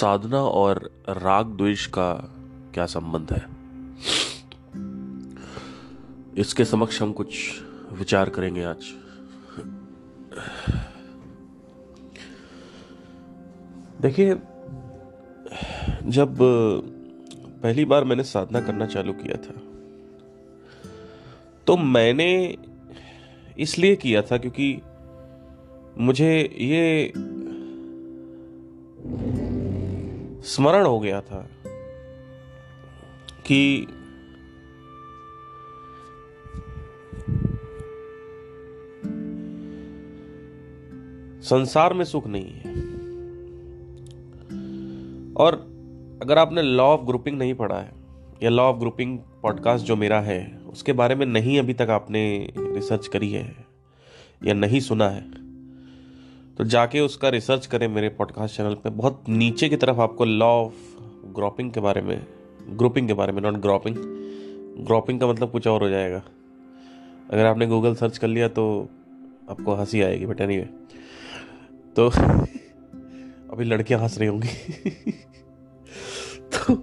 साधना और राग द्वेष का क्या संबंध है? इसके समक्ष हम कुछ विचार करेंगे आज। देखिए, जब पहली बार मैंने साधना करना चालू किया था तो मैंने इसलिए किया था क्योंकि मुझे ये स्मरण हो गया था कि संसार में सुख नहीं है। और अगर आपने लॉ ऑफ़ ग्रुपिंग नहीं पढ़ा है, या लॉ ऑफ़ ग्रुपिंग पॉडकास्ट जो मेरा है, उसके बारे में नहीं अभी तक आपने रिसर्च करी है, या नहीं सुना है तो जाके उसका रिसर्च करें मेरे पॉडकास्ट चैनल पे। बहुत नीचे की तरफ़ आपको लॉ ऑफ़ ग्रोपिंग के बारे में ग्रुपिंग के बारे में नॉट ग्रोपिंग ग्रोपिंग का मतलब कुछ और हो जाएगा। अगर आपने गूगल सर्च कर लिया तो आपको हँसी आएगी बट एनी तो अभी लड़कियाँ हंस रही होंगी। तो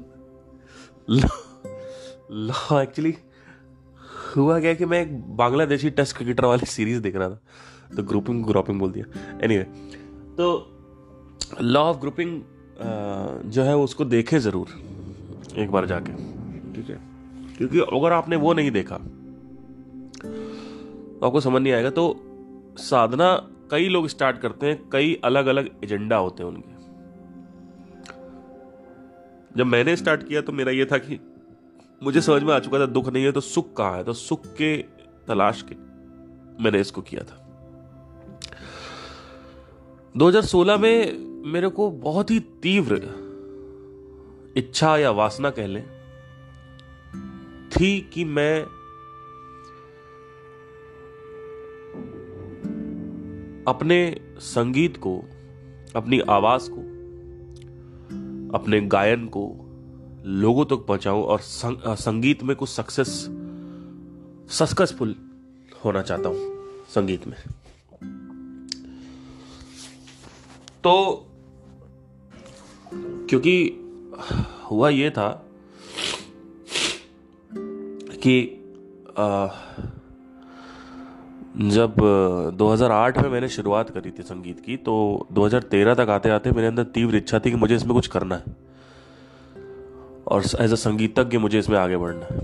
लॉ एक्चुअली हुआ क्या कि मैं एक बांग्लादेशी टेस्ट क्रिकेटर वाली सीरीज़ देख रहा था। तो ग्रुपिंग ग्रुपिंग बोल दिया। एनीवे anyway, तो लॉ ऑफ़ ग्रुपिंग जो है उसको देखे ज़रूर एक बार जाके। ठीक है? क्योंकि अगर आपने वो नहीं देखा तो आपको समझ नहीं आएगा। तो साधना कई लोग स्टार्ट करते हैं कई अलग अलग एजेंडा होते हैं उनके। जब मैंने स्टार्ट किया तो मेरा ये था कि मुझे समझ में आ चुका था दुख नहीं है तो सुख कहाँ है? तो सुख के तलाश के मैंने इसको किया था। 2016 में मेरे को बहुत ही तीव्र इच्छा या वासना कह लें थी कि मैं अपने संगीत को अपनी आवाज़ को अपने गायन को लोगों तक तो पहुंचाऊं और संग, संगीत में कुछ सक्सेस सक्सेसफुल होना चाहता हूँ संगीत में। तो क्योंकि हुआ ये था कि आ, जब 2008 में मैंने शुरुआत करी थी संगीत की तो 2013 तक आते आते मेरे अंदर तीव्र इच्छा थी कि मुझे इसमें कुछ करना है। और एज अ संगीतज्ञ मुझे इसमें आगे बढ़ना है।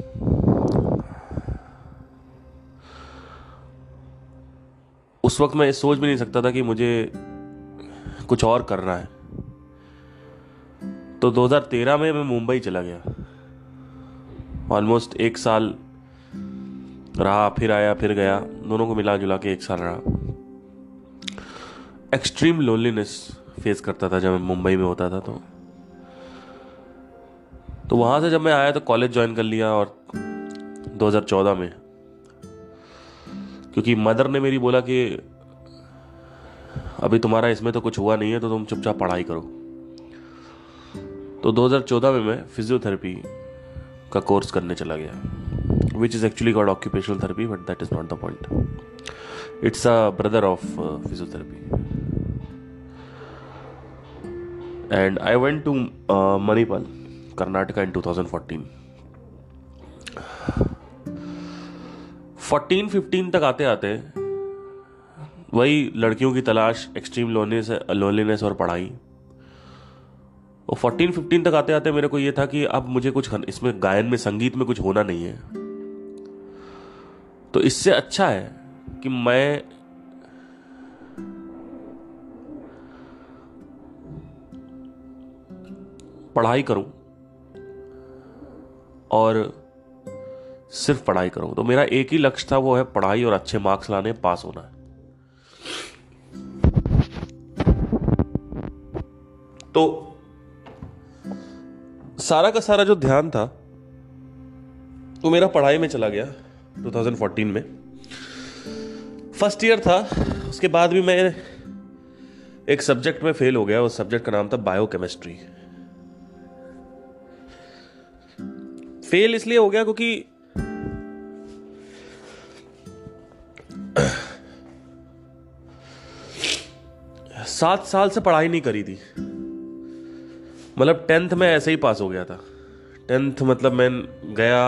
उस वक्त मैं सोच भी नहीं सकता था कि मुझे कुछ और करना है। तो 2013 में मैं मुंबई चला गया। ऑलमोस्ट एक साल रहा, फिर आया, फिर गया। दोनों को मिला जुला के एक साल रहा। एक्सट्रीम लोनलीनेस फेस करता था जब मैं मुंबई में होता था तो। तो वहाँ से जब मैं आया तो कॉलेज ज्वाइन कर लिया और 2014 में। क्योंकि मदर ने मेरी बोला कि अभी तुम्हारा इसमें तो कुछ हुआ नहीं है तो तुम चुपचाप पढ़ाई करो। तो 2014 में मैं फिजियोथेरेपी का कोर्स करने चला गया which is actually god occupational therapy but that is not the point it's a brother of physiotherapy and I went to Manipal Karnataka in 2014 14 15 तक आते आते वही लड़कियों की तलाश एक्सट्रीम लोनेस लोनलीनेस और पढ़ाई। और फोर्टीन फिफ्टीन तक आते आते मेरे को ये था कि अब मुझे कुछ इसमें गायन में, संगीत में कुछ होना नहीं है। तो इससे अच्छा है कि मैं पढ़ाई करूँ और सिर्फ़ पढ़ाई करूँ। तो मेरा एक ही लक्ष्य था, वो है पढ़ाई और अच्छे मार्क्स लाने पास होना। तो सारा का सारा जो ध्यान था, वो मेरा पढ़ाई में चला गया 2014 में। फ़र्स्ट ईयर था, उसके बाद भी मैं एक सब्जेक्ट में फेल हो गया, उस सब्जेक्ट का नाम था बायोकेमिस्ट्री फेल इसलिए हो गया क्योंकि सात साल से पढ़ाई नहीं करी थी। मतलब टेंथ में ऐसे ही पास हो गया था। टेंथ मतलब मैं गया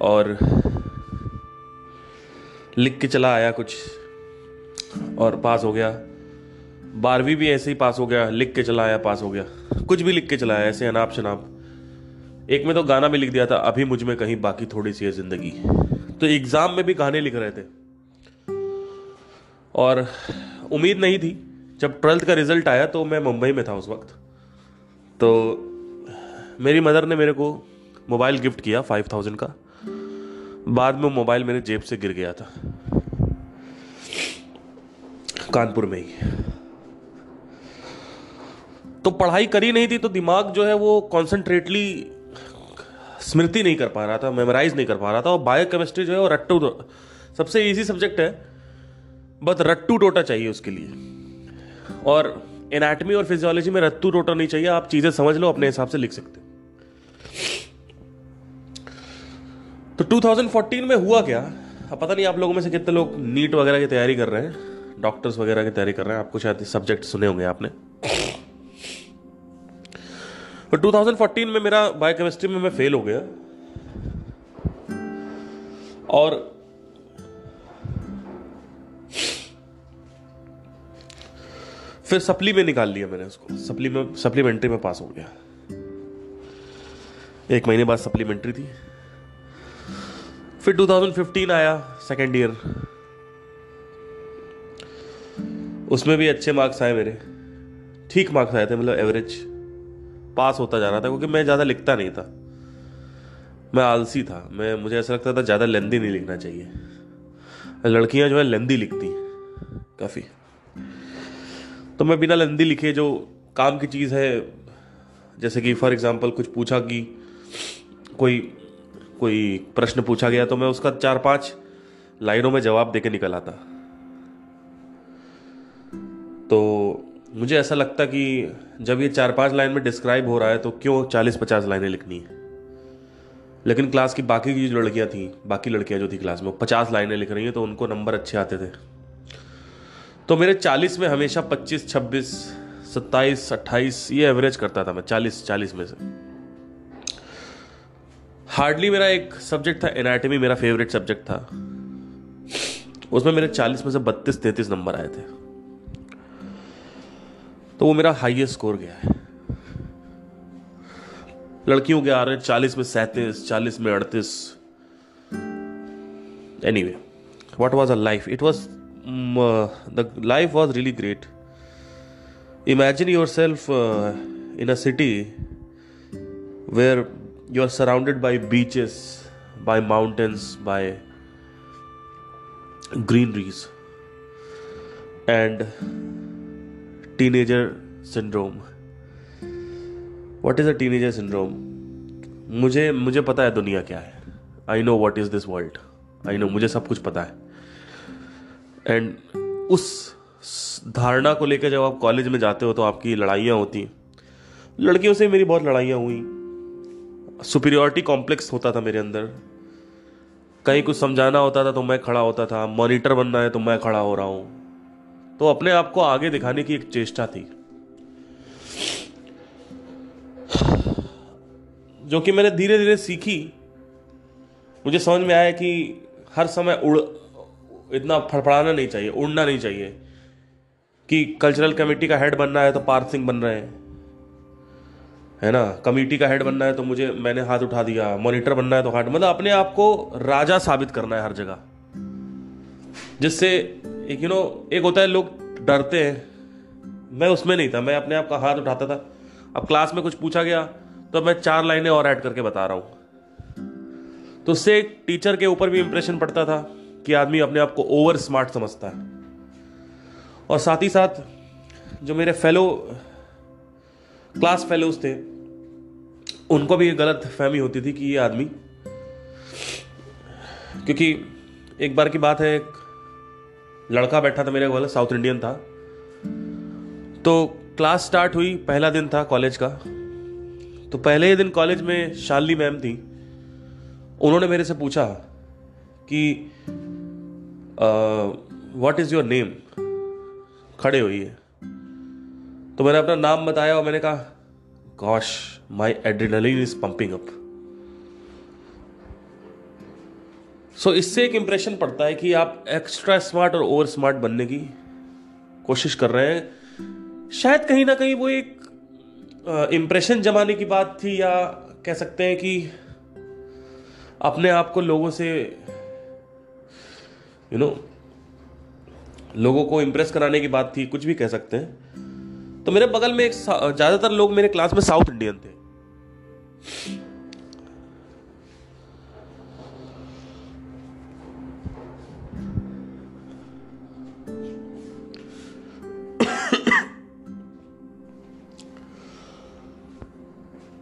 और लिख के चला आया कुछ और पास हो गया। बारहवीं भी ऐसे ही पास हो गया, लिख के चला आया, पास हो गया। कुछ भी लिख के चला आया, ऐसे अनाप शनाप। एक में तो गाना भी लिख दिया था, अभी मुझमें कहीं बाकी थोड़ी सी है ज़िंदगी। तो एग्ज़ाम में भी गाने लिख रहे थे। और उम्मीद नहीं थी। जब ट्वेल्थ का रिज़ल्ट आया तो मैं मुंबई में था उस वक्त। तो मेरी मदर ने मेरे को मोबाइल गिफ्ट किया फाइव थाउज़ेंड का। बाद में मोबाइल मेरे जेब से गिर गया था। कानपुर में ही। तो पढ़ाई करी नहीं थी तो दिमाग जो है वो कॉन्सेंट्रेटली स्मृति नहीं कर पा रहा था मेमोराइज नहीं कर पा रहा था और बायो केमिस्ट्री जो है वो रट्टू सबसे इजी सब्जेक्ट है। बस रट्टू टोटा चाहिए उसके लिए। और एनाटमी और फिजियोलॉजी में रत्तू टोटा नहीं चाहिए, आप चीज़ें समझ लो, अपने हिसाब से लिख सकते तो 2014 में हुआ क्या? अब पता नहीं आप लोगों में से कितने लोग नीट वगैरह की तैयारी कर रहे हैं डॉक्टर्स वगैरह की तैयारी कर रहे हैं, आपको शायद सब्जेक्ट सुने होंगे आपने। तो 2014 में मेरा बायोकेमिस्ट्री में मैं फेल हो गया। और फिर सप्ली में निकाल लिया मैंने उसको। सप्ली में, सप्लीमेंट्री में पास हो गया। एक महीने बाद सप्लीमेंट्री थी। फिर 2015 आया सेकेंड ईयर उसमें भी अच्छे मार्क्स आए मेरे। ठीक मार्क्स आए थे मतलब एवरेज पास होता जा रहा था, क्योंकि मैं ज़्यादा लिखता नहीं था। मैं आलसी था। मैं, मुझे ऐसा लगता था ज़्यादा लेंदी नहीं लिखना चाहिए। लड़कियाँ जो है लेंदी लिखती काफ़ी। तो मैं बिना लेंदी लिखे जो काम की चीज़ है, जैसे कि फॉर एग्जांपल कुछ पूछा कि कोई कोई प्रश्न पूछा गया तो मैं उसका चार पाँच लाइनों में जवाब देके निकल आता। तो मुझे ऐसा लगता कि जब ये चार पाँच लाइन में डिस्क्राइब हो रहा है तो क्यों चालीस पचास लाइनें लिखनी है? लेकिन क्लास की बाकी की जो लड़कियाँ थी, बाकी लड़कियाँ जो थी क्लास में, वो पचास लाइनें लिख रही हैं तो उनको नंबर अच्छे आते थे। तो मेरे चालीस में हमेशा पच्चीस, छब्बीस, सत्ताईस, अट्ठाईस, ये एवरेज करता था मैं, चालीस चालीस में से। हार्डली मेरा एक सब्जेक्ट था एनाटमी मेरा फेवरेट सब्जेक्ट था। उसमें मेरे चालीस में से बत्तीस, तैतीस नंबर आए थे। तो वो मेरा हाईएस्ट स्कोर गया है। लड़कियों के आ रहे चालीस में सैतीस, चालीस में अड़तीस। Anyway what was a life it was the life was really great imagine yourself in a city where you are surrounded by beaches by mountains by greeneries, and teenager syndrome. What is a teenager syndrome? मुझे मुझे पता है दुनिया क्या है. I know what is this world I know मुझे सब कुछ पता है. एंड उस धारणा को लेकर जब आप कॉलेज में जाते हो तो आपकी लड़ाइयाँ होती लड़कियों से मेरी बहुत लड़ाइयाँ हुई। सुपीरियोरिटी कॉम्प्लेक्स होता था मेरे अंदर। कहीं कुछ समझाना होता था तो मैं खड़ा होता था। मॉनिटर बनना है तो मैं खड़ा हो रहा हूँ। तो अपने आप को आगे दिखाने की एक चेष्टा थी। जो कि मैंने धीरे धीरे सीखी। मुझे समझ में आया कि हर समय उड़ इतना फड़फड़ाना नहीं चाहिए, उड़ना नहीं चाहिए कि कल्चरल कमेटी का हेड बनना है तो पार्थ सिंह बन रहे हैं। है ना? कमेटी का हेड बनना है तो मुझे, मैंने हाथ उठा दिया मॉनिटर बनना है तो हाथ मतलब अपने आप को राजा साबित करना है हर जगह। जिससे एक यू नो एक होता है लोग डरते हैं। मैं उसमें नहीं था, मैं अपने आप का हाथ उठाता था। अब क्लास में कुछ पूछा गया तो मैं चार लाइनें और ऐड करके बता रहा हूँ। तो उससे टीचर के ऊपर भी इंप्रेशन पड़ता था। कि आदमी अपने आप को ओवर स्मार्ट समझता है। और साथ ही साथ जो मेरे फेलो क्लास फेलोज थे, उनको भी ये गलत फहमी होती थी कि ये आदमी, क्योंकि एक बार की बात है, एक लड़का बैठा था मेरे वाला साउथ इंडियन था। तो क्लास स्टार्ट हुई, पहला दिन था कॉलेज का। तो पहले ही दिन कॉलेज में शाली मैम थी। उन्होंने मेरे से पूछा कि व्हाट इज़ योर नेम खड़े हुई है तो मैंने अपना नाम बताया और मैंने कहा gosh my adrenaline is pumping up so इससे एक इंप्रेशन पड़ता है कि आप एक्स्ट्रा स्मार्ट और ओवर स्मार्ट बनने की कोशिश कर रहे हैं। शायद कहीं ना कहीं वो एक इंप्रेशन जमाने की बात थी या कह सकते हैं कि अपने आप को लोगों से यू नो लोगों को इंप्रेस कराने की बात थी, कुछ भी कह सकते हैं। तो मेरे बगल में एक ज़्यादातर लोग मेरे क्लास में साउथ इंडियन थे।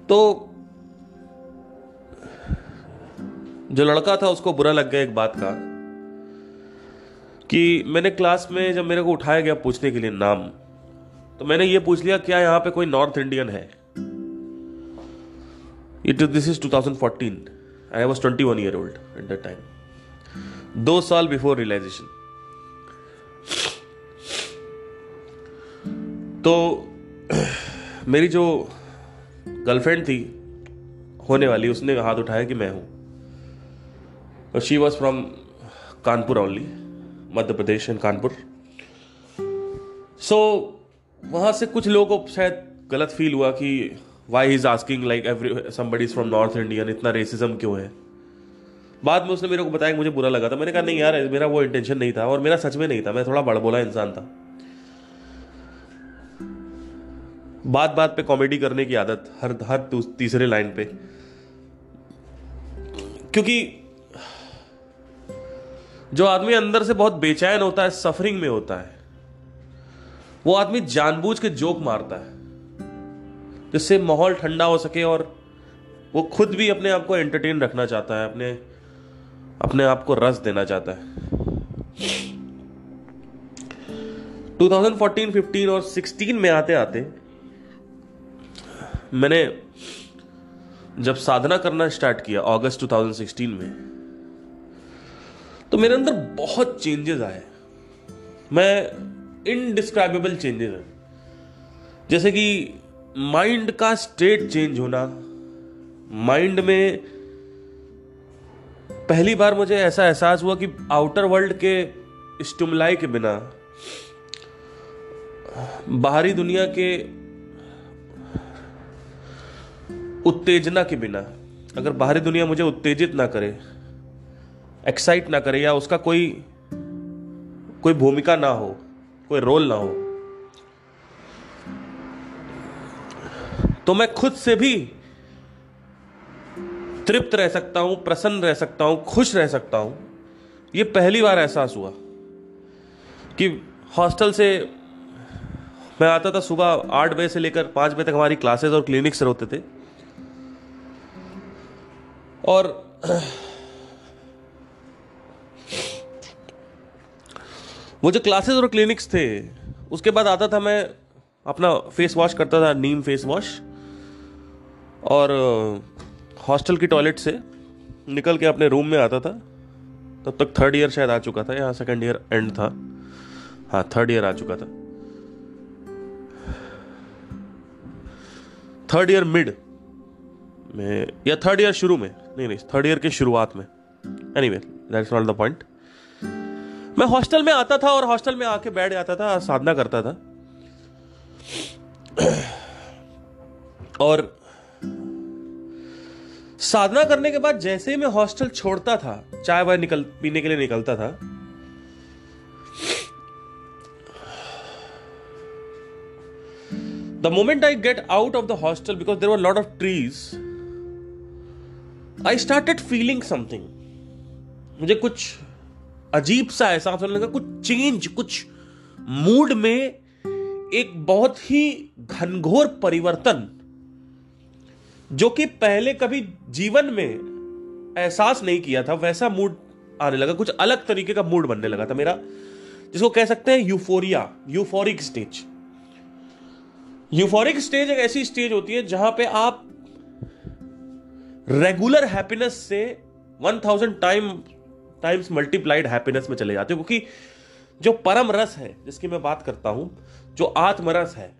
तो जो लड़का था, उसको बुरा लग गया एक बात का। कि मैंने क्लास में जब मेरे को उठाया गया पूछने के लिए नाम तो मैंने ये पूछ लिया, क्या यहाँ पे कोई नॉर्थ इंडियन है? It this is 2014 I was 21 year old at that time दो साल बिफोर रियलाइजेशन तो मेरी जो गर्लफ्रेंड थी, होने वाली, उसने हाथ उठाया कि मैं हूँ। She was from Kanpur only Madhya Pradesh and Kanpur. So वहाँ से कुछ लोगों को शायद गलत फील हुआ कि why is asking like every somebody from north Indian इतना रेसिज्म क्यों है? बाद में उसने मेरे को बताया कि मुझे बुरा लगा था। मैंने कहा, नहीं यार, मेरा वो इंटेंशन नहीं था और मेरा सच में नहीं था। मैं थोड़ा बड़बोला इंसान था। बात बात पे कॉमेडी करने की आदत हर हर तीसरे लाइन पे। क्योंकि जो आदमी अंदर से बहुत बेचैन होता है सफरिंग में होता है वो आदमी जानबूझ के जोक मारता है जिससे माहौल ठंडा हो सके और वो खुद भी अपने आप को एंटरटेन रखना चाहता है अपने अपने आप को रस देना चाहता है। 2014, 15 और 16 में आते आते मैंने जब साधना करना स्टार्ट किया अगस्त 2016 में मेरे अंदर बहुत चेंजेस आए मैं इनडिस्क्राइबेबल चेंजेस है। जैसे कि माइंड का स्टेट चेंज होना माइंड में पहली बार मुझे ऐसा एहसास हुआ कि आउटर वर्ल्ड के स्टुमलाई के बिना, बाहरी दुनिया के उत्तेजना के बिना, अगर बाहरी दुनिया मुझे उत्तेजित ना करे एक्साइट ना करे या उसका कोई कोई भूमिका ना हो, कोई रोल ना हो। तो मैं खुद से भी तृप्त रह सकता हूँ, प्रसन्न रह सकता हूँ, खुश रह सकता हूँ। यह पहली बार एहसास हुआ कि हॉस्टल से मैं आता था सुबह आठ बजे से लेकर पाँच बजे तक हमारी क्लासेस और क्लिनिक्स होते थे। और वो जो क्लासेस और क्लिनिक्स थे, उसके बाद आता था मैं अपना फेस वॉश करता था नीम फेस वॉश और हॉस्टल की टॉयलेट से निकल के अपने रूम में आता था। तब तक थर्ड ईयर शायद आ चुका था या सेकेंड ईयर एंड था। हाँ थर्ड ईयर आ चुका था। थर्ड ईयर मिड में, या थर्ड ईयर शुरू में, नहीं नहीं थर्ड ईयर के शुरुआत में। Anyway that's not the point मैं हॉस्टल में आता था और हॉस्टल में आके बैठ जाता था, साधना करता था। और साधना करने के बाद जैसे ही मैं हॉस्टल छोड़ता था, चाय वाय निकल, पीने के लिए निकलता था the moment I get out of the hostel because there were lot of trees I started feeling something मुझे कुछ अजीब सा एहसास होने लगा, कुछ चेंज कुछ मूड में एक बहुत ही घनघोर परिवर्तन, जो कि पहले कभी जीवन में एहसास नहीं किया था, वैसा मूड आने लगा, कुछ अलग तरीके का मूड बनने लगा था मेरा, जिसको कह सकते हैं euphoria euphoric stage euphoric stage एक ऐसी स्टेज होती है, जहाँ पे आप रेगुलर हैप्पीनेस से one thousand time times multiplied happiness में चले जाते हो, क्योंकि जो परम रस है, जिसकी मैं बात करता हूँ, जो आत्मरस है,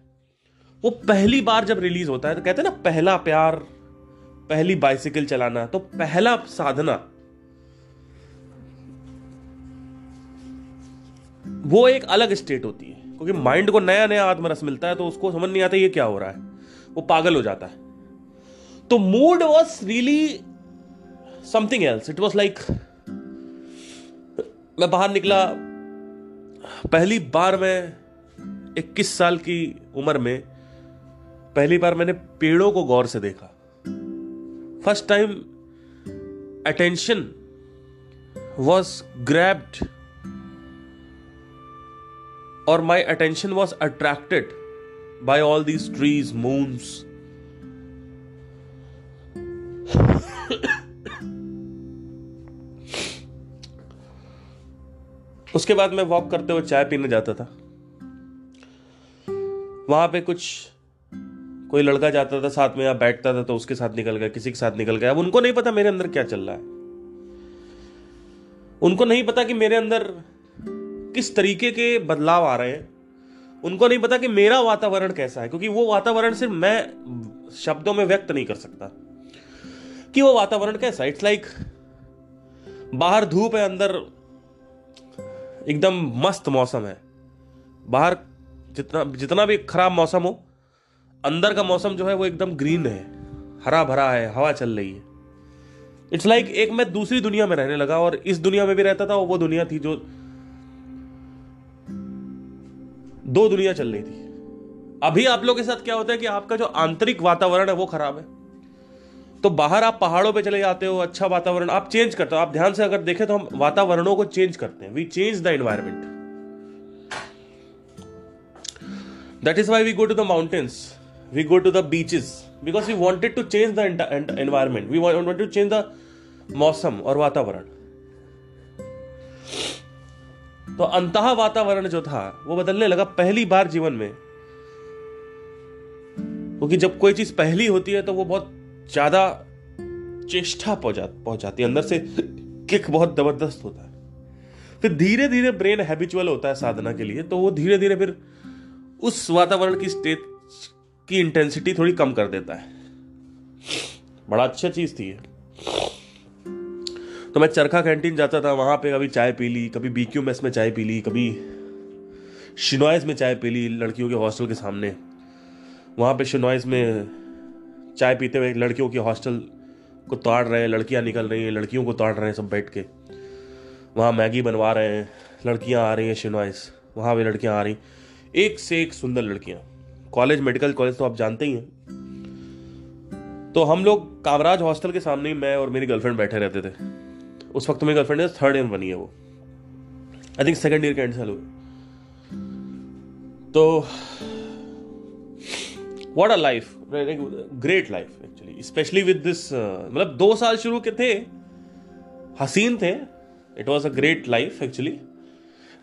वो पहली बार जब रिलीज़ होता है तो कहते हैं ना, पहला प्यार, पहली बाइसिकल चलाना तो पहला साधना, वो एक अलग स्टेट होती है, क्योंकि माइंड को नया नया आत्मरस मिलता है तो उसको समझ नहीं आता ये क्या हो रहा है, वो पागल हो जाता है। तो mood was really something else it was like मैं बाहर निकला। पहली बार मैं इक्कीस साल की उम्र में पहली बार मैंने पेड़ों को गौर से देखा। First time attention was grabbed और my attention was attracted by all these trees moons उसके बाद मैं वॉक करते हुए चाय पीने जाता था। वहाँ पे कुछ कोई लड़का जाता था साथ में या बैठता था तो उसके साथ निकल गया किसी के साथ निकल गया। अब उनको नहीं पता मेरे अंदर क्या चल रहा है। उनको नहीं पता कि मेरे अंदर किस तरीके के बदलाव आ रहे हैं। उनको नहीं पता कि मेरा वातावरण कैसा है क्योंकि वो वातावरण सिर्फ़ मैं शब्दों में व्यक्त नहीं कर सकता कि वो वातावरण कैसा इट्स लाइक like, बाहर धूप है अंदर एकदम मस्त मौसम है। बाहर जितना जितना भी खराब मौसम हो, अंदर का मौसम जो है वो एकदम ग्रीन है। हरा भरा है, हवा चल रही है। इट्स लाइक like एक मैं दूसरी दुनिया में रहने लगा और इस दुनिया में भी रहता था वो दुनिया थी जो दो दुनिया चल रही थी। अभी आप लोग के साथ क्या होता है कि आपका जो आंतरिक वातावरण है वो खराब है। तो बाहर आप पहाड़ों पे चले जाते हो अच्छा वातावरण, आप चेंज करते हो। आप ध्यान से अगर देखें तो हम वातावरणों को चेंज करते हैं। We change the environment that is why we go to the mountains we go to the beaches because we wanted to change the environment we want to change the मौसम और वातावरण। तो अंत वातावरण जो था, वो बदलने लगा पहली बार जीवन में। क्योंकि जब कोई चीज़ पहली होती है तो वो बहुत ज़्यादा चेष्टा पहुँचा, पहुंचाती है। अंदर से किक बहुत ज़बरदस्त होता है। फिर धीरे धीरे ब्रेन हैबिचुअल होता है साधना के लिए तो वो धीरे धीरे फिर उस वातावरण की स्टेट की इंटेंसिटी थोड़ी कम कर देता है। बड़ा अच्छा चीज़ थी तो मैं चरखा कैंटीन जाता था, वहाँ पे कभी चाय पी ली, कभी बीक्यू मेस में चाय पी ली, कभी शिनॉइज में चाय पी ली लड़कियों के हॉस्टल के सामने। वहाँ पे शिनॉइज में चाय पीते हुए लड़कियों की हॉस्टल को ताड़ रहे हैं, लड़कियाँ निकल रही हैं, लड़कियों को ताड़ रहे हैं सब बैठ के। वहाँ मैगी बनवा रहे हैं, लड़कियाँ आ रही हैं शिनॉइस, वहाँ भी लड़कियाँ आ रही एक से एक सुंदर लड़कियाँ। कॉलेज, मेडिकल कॉलेज तो आप जानते ही हैं। तो हम लोग कामराज हॉस्टल के सामने मैं और मेरी गर्लफ्रेंड बैठे रहते थे। उस वक्त मेरी गर्लफ्रेंड थर्ड ईयर बनी है वो। आई थिंक सेकेंड ईयर के एंड साल हुए तो what a life great life actually specially with this मतलब दो साल शुरू के थे, हसीन थे it was a great life actually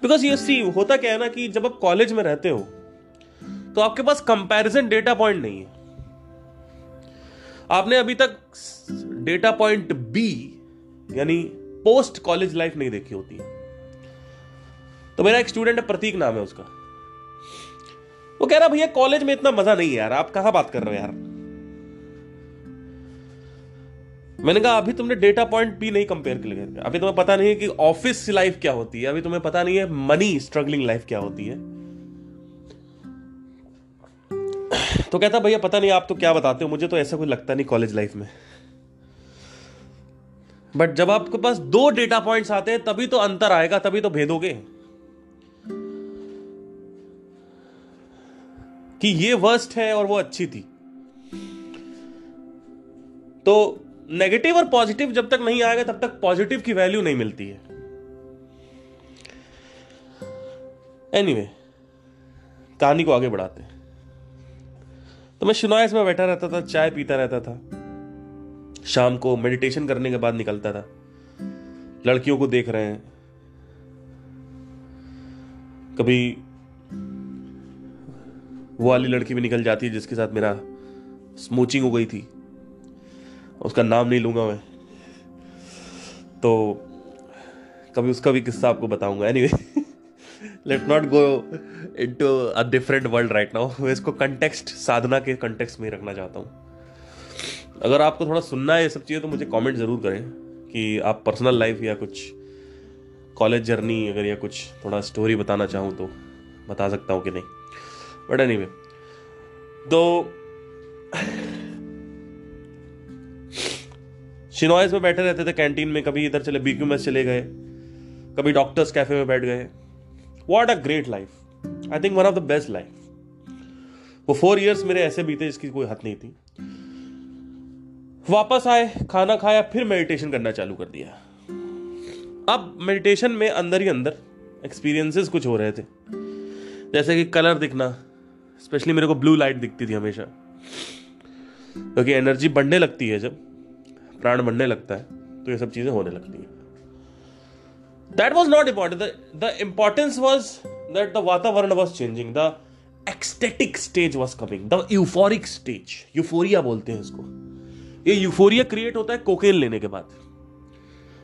because ये सी होता क्या है ना कि जब आप कॉलेज में रहते हो तो आपके पास कंपैरिजन डेटा पॉइंट नहीं है। आपने अभी तक डेटा पॉइंट बी यानी पोस्ट कॉलेज लाइफ नहीं देखी होती। है तो मेरा एक स्टूडेंट है, प्रतीक नाम है उसका। वो कह रहा, भैया, कॉलेज में इतना मज़ा नहीं है यार। आप कहा बात कर रहे हो यार? मैंने कहा, अभी तुमने डेटा पॉइंट भी नहीं कंपेयर कर लिया अभी तुम्हें पता नहीं है कि ऑफ़िस लाइफ क्या होती है। अभी तुम्हें पता नहीं है मनी स्ट्रगलिंग लाइफ क्या होती है. तो कहता, भैया, पता नहीं, आप तो क्या बताते हो? मुझे तो ऐसा कोई लगता नहीं कॉलेज लाइफ में. बट जब आपके पास दो डेटा पॉइंट्स आते हैं, तभी तो अंतर आएगा, तभी तो भेदोगे कि ये वर्स्ट है और वो अच्छी थी। तो नेगेटिव और पॉजिटिव जब तक नहीं आएगा तब तक पॉजिटिव की वैल्यू नहीं मिलती है। एनीवे anyway, कहानी को आगे बढ़ाते हैं। तो मैं शिनॉइस में बैठा रहता था चाय पीता रहता था। शाम को मेडिटेशन करने के बाद निकलता था। लड़कियों को देख रहे हैं। कभी वो वाली लड़की भी निकल जाती है जिसके साथ मेरा स्मूचिंग हो गई थी। उसका नाम नहीं लूँगा मैं। तो कभी उसका भी किस्सा आपको बताऊँगा। Anyway let not go into a different world right now मैं इसको कंटेक्स्ट साधना के कंटेक्स्ट में रखना चाहता हूँ। अगर आपको थोड़ा सुनना है ये सब चीज़ें तो मुझे कमेंट ज़रूर करें कि आप पर्सनल लाइफ या कुछ कॉलेज जर्नी अगर या कुछ थोड़ा स्टोरी बताना चाहूँ तो बता सकता हूँ कि नहीं। बट एनी anyway, तो शिनॉइस में बैठे रहते थे कैंटीन में कभी इधर चले बीक्यू में चले गए कभी डॉक्टर्स कैफ़े में बैठ गए। What a great life I think one of the best life वो फोर ईयर्स मेरे ऐसे बीते जिसकी कोई हद नहीं थी। वापस आए खाना खाया फिर मेडिटेशन करना चालू कर दिया। अब मेडिटेशन में अंदर ही अंदर एक्सपीरियंसेस कुछ हो रहे थे। जैसे कि कलर दिखना स्पेशली मेरे को ब्लू लाइट दिखती थी हमेशा। क्योंकि एनर्जी बढ़ने लगती है जब प्राण बढ़ने लगता है तो ये सब चीज़ें होने लगती हैं। Was not important. The, the importance was that the vatavaran was changing. The ecstatic stage was coming. The euphoric stage. Euphoria बोलते हैं इसको ये यूफोरिया क्रिएट होता है कोकेन लेने के बाद।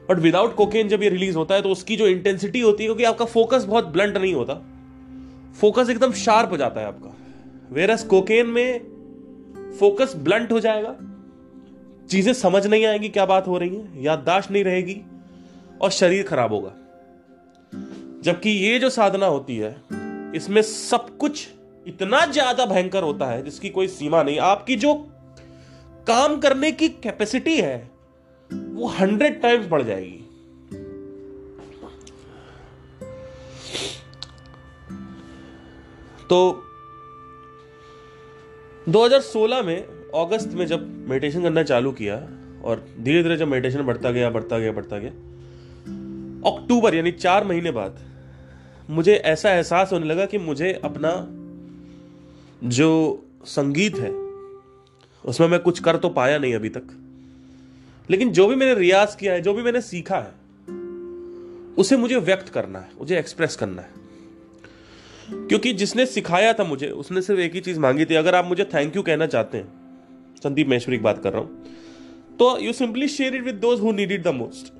बट विदाउट कोकेन जब ये रिलीज़ होता है तो उसकी जो इंटेंसिटी होती है क्योंकि आपका फोकस बहुत ब्लंट नहीं होता। फोकस एकदम शार्प हो जाता है आपका। वेरस कोकेन में फोकस ब्लंट हो जाएगा। चीज़ें समझ नहीं आएँगी क्या बात हो रही है, याददाश्त नहीं रहेगी और शरीर खराब होगा। जबकि ये जो साधना होती है, इसमें सब कुछ इतना ज़्यादा भयंकर होता है जिसकी कोई सीमा नहीं। आपकी जो काम करने की कैपेसिटी है, वो हंड्रेड टाइम्स बढ़ जाएगी। तो 2016 में अगस्त में जब मेडिटेशन करना चालू किया और धीरे धीरे जब मेडिटेशन बढ़ता गया बढ़ता गया बढ़ता गया अक्टूबर यानी चार महीने बाद मुझे ऐसा एहसास होने लगा कि मुझे अपना जो संगीत है, उसमें मैं कुछ कर तो पाया नहीं अभी तक। लेकिन जो भी मैंने रियाज किया है, जो भी मैंने सीखा है, उसे मुझे व्यक्त करना है, मुझे एक्सप्रेस करना है। क्योंकि जिसने सिखाया था मुझे, उसने सिर्फ़ एक ही चीज़ मांगी थी। अगर आप मुझे थैंक यू कहना चाहते हैं, संदीप महेश्वरी की बात कर रहा हूँ। तो you simply share it with those who need it the most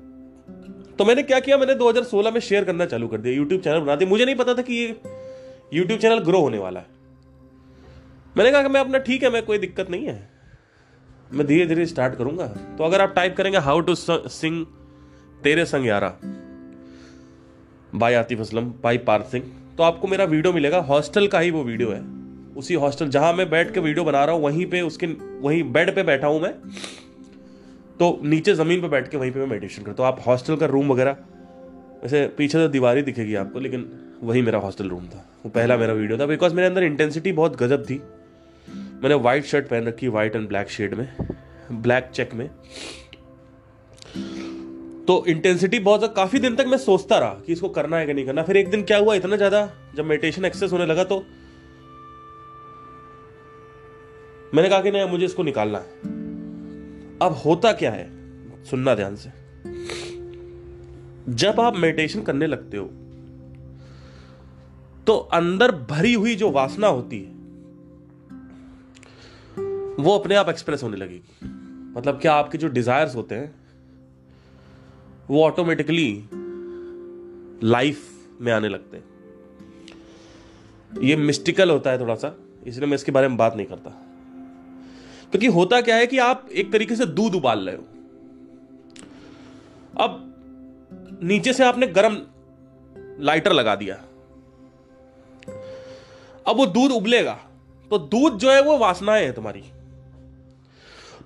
तो मैंने क्या किया, मैंने 2016 में शेयर करना चालू कर दिया यूट्यूब चैनल बना दिया। मुझे नहीं पता था कि ये यूट्यूब चैनल ग्रो होने वाला है। मैंने कहा कि मैं अपना ठीक है, मैं कोई दिक्कत नहीं है। मैं धीरे धीरे स्टार्ट करूँगा। तो अगर आप टाइप करेंगे हाउ टू सिंग तेरे संग यारा, बाय आतिफ असलम बाई पार्थ सिंह तो आपको मेरा वीडियो मिलेगा। हॉस्टल का ही वो वीडियो है। उसी हॉस्टल, जहाँ मैं बैठ के वीडियो बना रहा हूँ, वहीं पे उसके, वहीं बेड पे बैठा हूँ मैं। तो नीचे ज़मीन पर बैठ के वहीं पे मैं मेडिटेशन करता हूँ। आप हॉस्टल का रूम वगैरह, वैसे पीछे तो दीवार ही दिखेगी आपको, लेकिन वही मेरा हॉस्टल रूम था। वो पहला मेरा वीडियो था बिकॉज़ मेरे अंदर इंटेंसिटी बहुत गजब थी। मैंने व्हाइट शर्ट पहन रखी व्हाइट एंड ब्लैक शेड में ब्लैक चेक में। तो इंटेंसिटी बहुत काफ़ी दिन तक मैं सोचता रहा कि इसको करना है कि नहीं करना। फिर एक दिन क्या हुआ, इतना ज़्यादा जब मेडिटेशन एक्सेस होने लगा तो मैंने कहा कि नहीं मुझे इसको निकालना है। अब होता क्या है, सुनना ध्यान से। जब आप मेडिटेशन करने लगते हो तो अंदर भरी हुई जो वासना होती है, वो अपने आप एक्सप्रेस होने लगेगी। मतलब क्या आपके जो डिजायर्स होते हैं वो ऑटोमेटिकली लाइफ में आने लगते हैं। ये मिस्टिकल होता है थोड़ा सा, इसलिए मैं इसके बारे में बात नहीं करता। क्योंकि होता क्या है कि आप एक तरीके से दूध उबाल रहे हो। अब नीचे से आपने गर्म लाइटर लगा दिया। अब वो दूध उबलेगा तो दूध जो है वो वासनाएँ है तुम्हारी।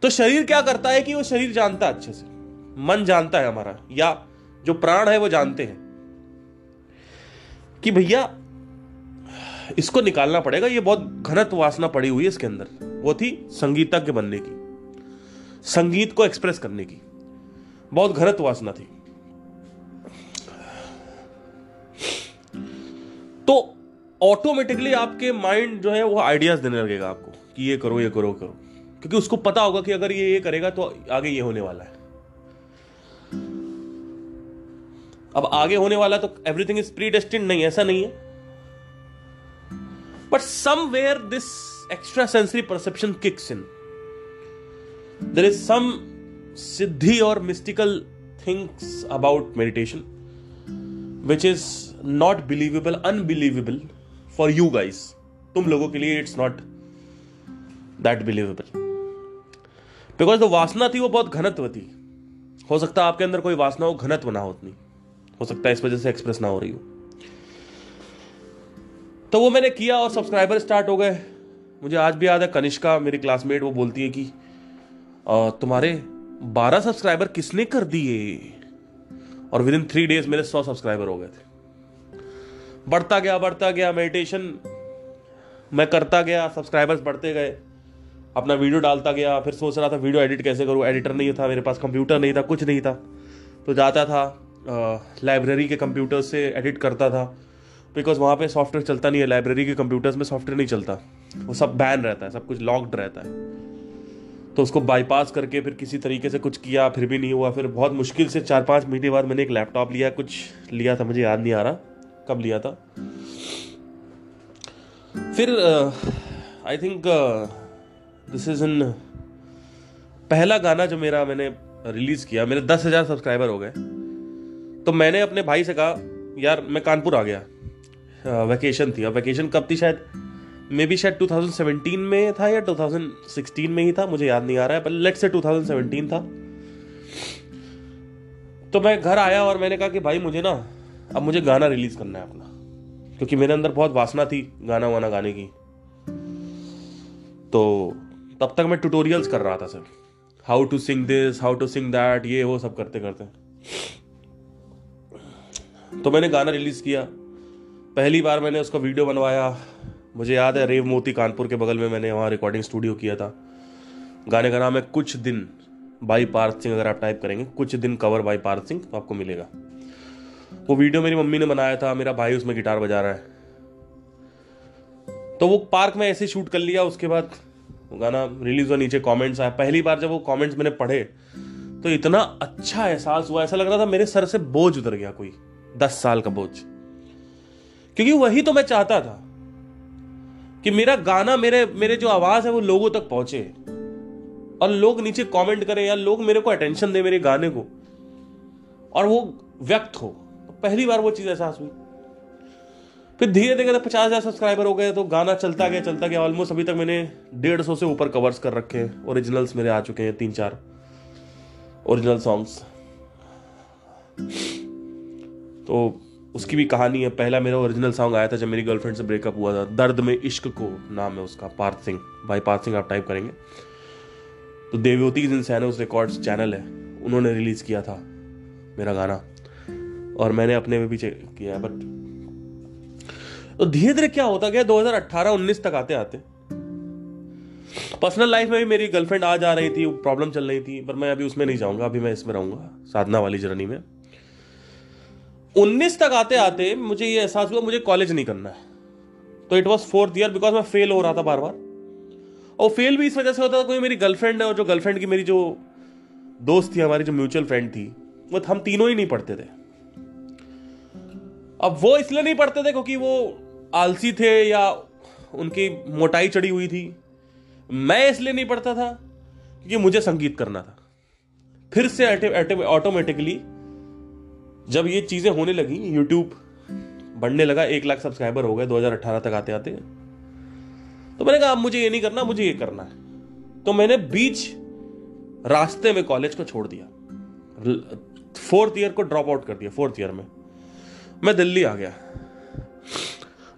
तो शरीर क्या करता है कि वो शरीर जानता अच्छे से। मन जानता है हमारा, या जो प्राण है वो जानते हैं, कि भैया, इसको निकालना पड़ेगा, ये बहुत घनत वासना पड़ी हुई है इसके अंदर, वो थी संगीतज्ञ बनने की, संगीत को एक्सप्रेस करने की, बहुत घनत वासना थी। तो ऑटोमेटिकली आपके माइंड जो है वो आइडियाज़ देने लगेगा आपको, कि ये करो ये करो करो, क्योंकि उसको पता होगा कि अगर ये ये करेगा तो आगे ये होने वाला है। अब आगे होने वाला तो एवरीथिंग इज़ प्री डेस्टिन नहीं, ऐसा नहीं है। But somewhere this extrasensory perception kicks in. There is some siddhi or mystical things about meditation, which is not believable unbelievable for you guys तुम लोगों के लिए it's not that believable because जो वासना थी वो बहुत घनत्व थी हो सकता है आपके अंदर कोई वासना हो, घनत्व ना हो उतनी। हो सकता है इस वजह से एक्सप्रेस ना हो रही हो। तो वो मैंने किया और सब्सक्राइबर स्टार्ट हो गए। मुझे आज भी याद है, कनिष्का, मेरी क्लासमेट वो बोलती है कि तुम्हारे बारह सब्सक्राइबर किसने कर दिए? और विद इन थ्री डेज़ मेरे सौ सब्सक्राइबर हो गए थे। बढ़ता गया बढ़ता गया मेडिटेशन मैं करता गया सब्सक्राइबर्स बढ़ते गए। अपना वीडियो डालता गया, फिर सोच रहा था वीडियो एडिट कैसे करूँ? एडिटर नहीं था मेरे पास कंप्यूटर नहीं था, कुछ नहीं था। तो जाता था लाइब्रेरी के कंप्यूटर से एडिट करता था। बिकॉज़ वहाँ पे सॉफ्टवेयर चलता नहीं है लाइब्रेरी के कंप्यूटर्स में सॉफ्टवेयर नहीं चलता। वो सब बैन रहता है, सब कुछ लॉक्ड रहता है। तो उसको बाईपास करके फिर किसी तरीके से कुछ किया, फिर भी नहीं हुआ। फिर बहुत मुश्किल से चार पाँच महीने बाद मैंने एक लैपटॉप लिया, कुछ लिया था, मुझे याद नहीं आ रहा, कब लिया था। फिर I think this is in पहला गाना जो मेरा मैंने रिलीज़ किया, मेरे दस हज़ार सब्सक्राइबर हो गए। तो मैंने अपने भाई से कहा, यार, मैं कानपुर आ गया। वैकेशन थी। अब वैकेशन कब थी शायद? मे बी शायद 2017 में था या 2016 में ही था, मुझे याद नहीं आ रहा है पर लेट से 2017 था। तो मैं घर आया और मैंने कहा कि, भाई, मुझे ना, अब मुझे गाना रिलीज़ करना है अपना। क्योंकि मेरे अंदर बहुत वासना थी गाना वाना गाने की। तो तब तक मैं ट्यूटोरियल्स कर रहा था sir how to sing this how to sing that ये वो सब करते करते तो मैंने गाना रिलीज़ किया। पहली बार मैंने उसका वीडियो बनवाया। मुझे याद है रेव मोती कानपुर के बगल में मैंने वहाँ रिकॉर्डिंग स्टूडियो किया था। गाने का नाम है कुछ दिन। बाई पार्थ सिंह, अगर आप टाइप करेंगे, कुछ दिन कवर बाई पार्थ सिंह तो आपको मिलेगा। वो वीडियो मेरी मम्मी ने बनाया था, मेरा भाई उसमें गिटार बजा रहा है। तो वो पार्क में ऐसे शूट कर लिया, उसके बाद गाना रिलीज़ हुआ नीचे कमेंट्स आया। पहली बार जब वो कमेंट्स मैंने पढ़े तो इतना अच्छा एहसास हुआ। ऐसा लग रहा था मेरे सर से बोझ उतर गया कोई। दस साल का बोझ। क्योंकि वही तो मैं चाहता था कि मेरा गाना, मेरे मेरे जो आवाज़ है वो लोगों तक पहुँचे और लोग नीचे कमेंट करें या लोग मेरे को अटेंशन दे मेरे गाने को और वो व्यक्त हो। पहली बार वो चीज़ एहसास हुई। फिर धीरे धीरे पचास हज़ार सब्सक्राइबर हो गए तो गाना चलता गया चलता गया। ऑलमोस्ट अभी तक मैंने डेढ़ सौ से ऊपर कवर्स कर रखे हैं। ओरिजिनल्स मेरे आ चुके हैं तीन चार ओरिजिनल सॉन्ग्स तो उसकी भी कहानी है। पहला मेरा ओरिजिनल सॉन्ग आया था जब मेरी गर्लफ्रेंड से ब्रेकअप हुआ था। दर्द में इश्क को नाम है उसका, पार्थ सिंह। भाई पार्थ सिंह आप टाइप करेंगे। तो देवयोती जिनसैन उस रिकॉर्ड्स चैनल है। उन्होंने रिलीज़ किया था मेरा गाना। और मैंने अपने में भी किया है बट तो धीरे धीरे क्या होता गया 2018-19 तक आते आते। पर्सनल लाइफ में भी मेरी गर्लफ्रेंड आ जा रही थी प्रॉब्लम चल रही थी, पर मैं अभी उसमें नहीं जाऊँगा। अभी मैं इसमें रहूँगा, साधना वाली जर्नी में। उन्नीस तक आते आते मुझे ये एहसास हुआ, मुझे कॉलेज नहीं करना है। तो it was fourth year because मैं फेल हो रहा था बार बार। और फेल भी इस वजह से होता था, कोई मेरी गर्लफ्रेंड है और जो गर्लफ्रेंड की मेरी जो दोस्त थी, हमारी जो म्यूचुअल फ्रेंड थी, वो हम तीनों ही नहीं पढ़ते थे। अब वो इसलिए नहीं पढ़ते थे क्योंकि वो आलसी थे या उनकी मोटाई चढ़ी हुई थी। मैं इसलिए नहीं पढ़ता था क्योंकि मुझे संगीत करना था। फिर से ऑटोमेटिकली जब ये चीज़ें होने लगी यूट्यूब बढ़ने लगा, एक लाख सब्सक्राइबर हो गए 2018 तक आते आते। तो मैंने कहा, अब मुझे ये नहीं करना, मुझे ये करना है। तो मैंने बीच रास्ते में कॉलेज को छोड़ दिया। फोर्थ ईयर को ड्रॉप आउट कर दिया फोर्थ ईयर में। मैं दिल्ली आ गया।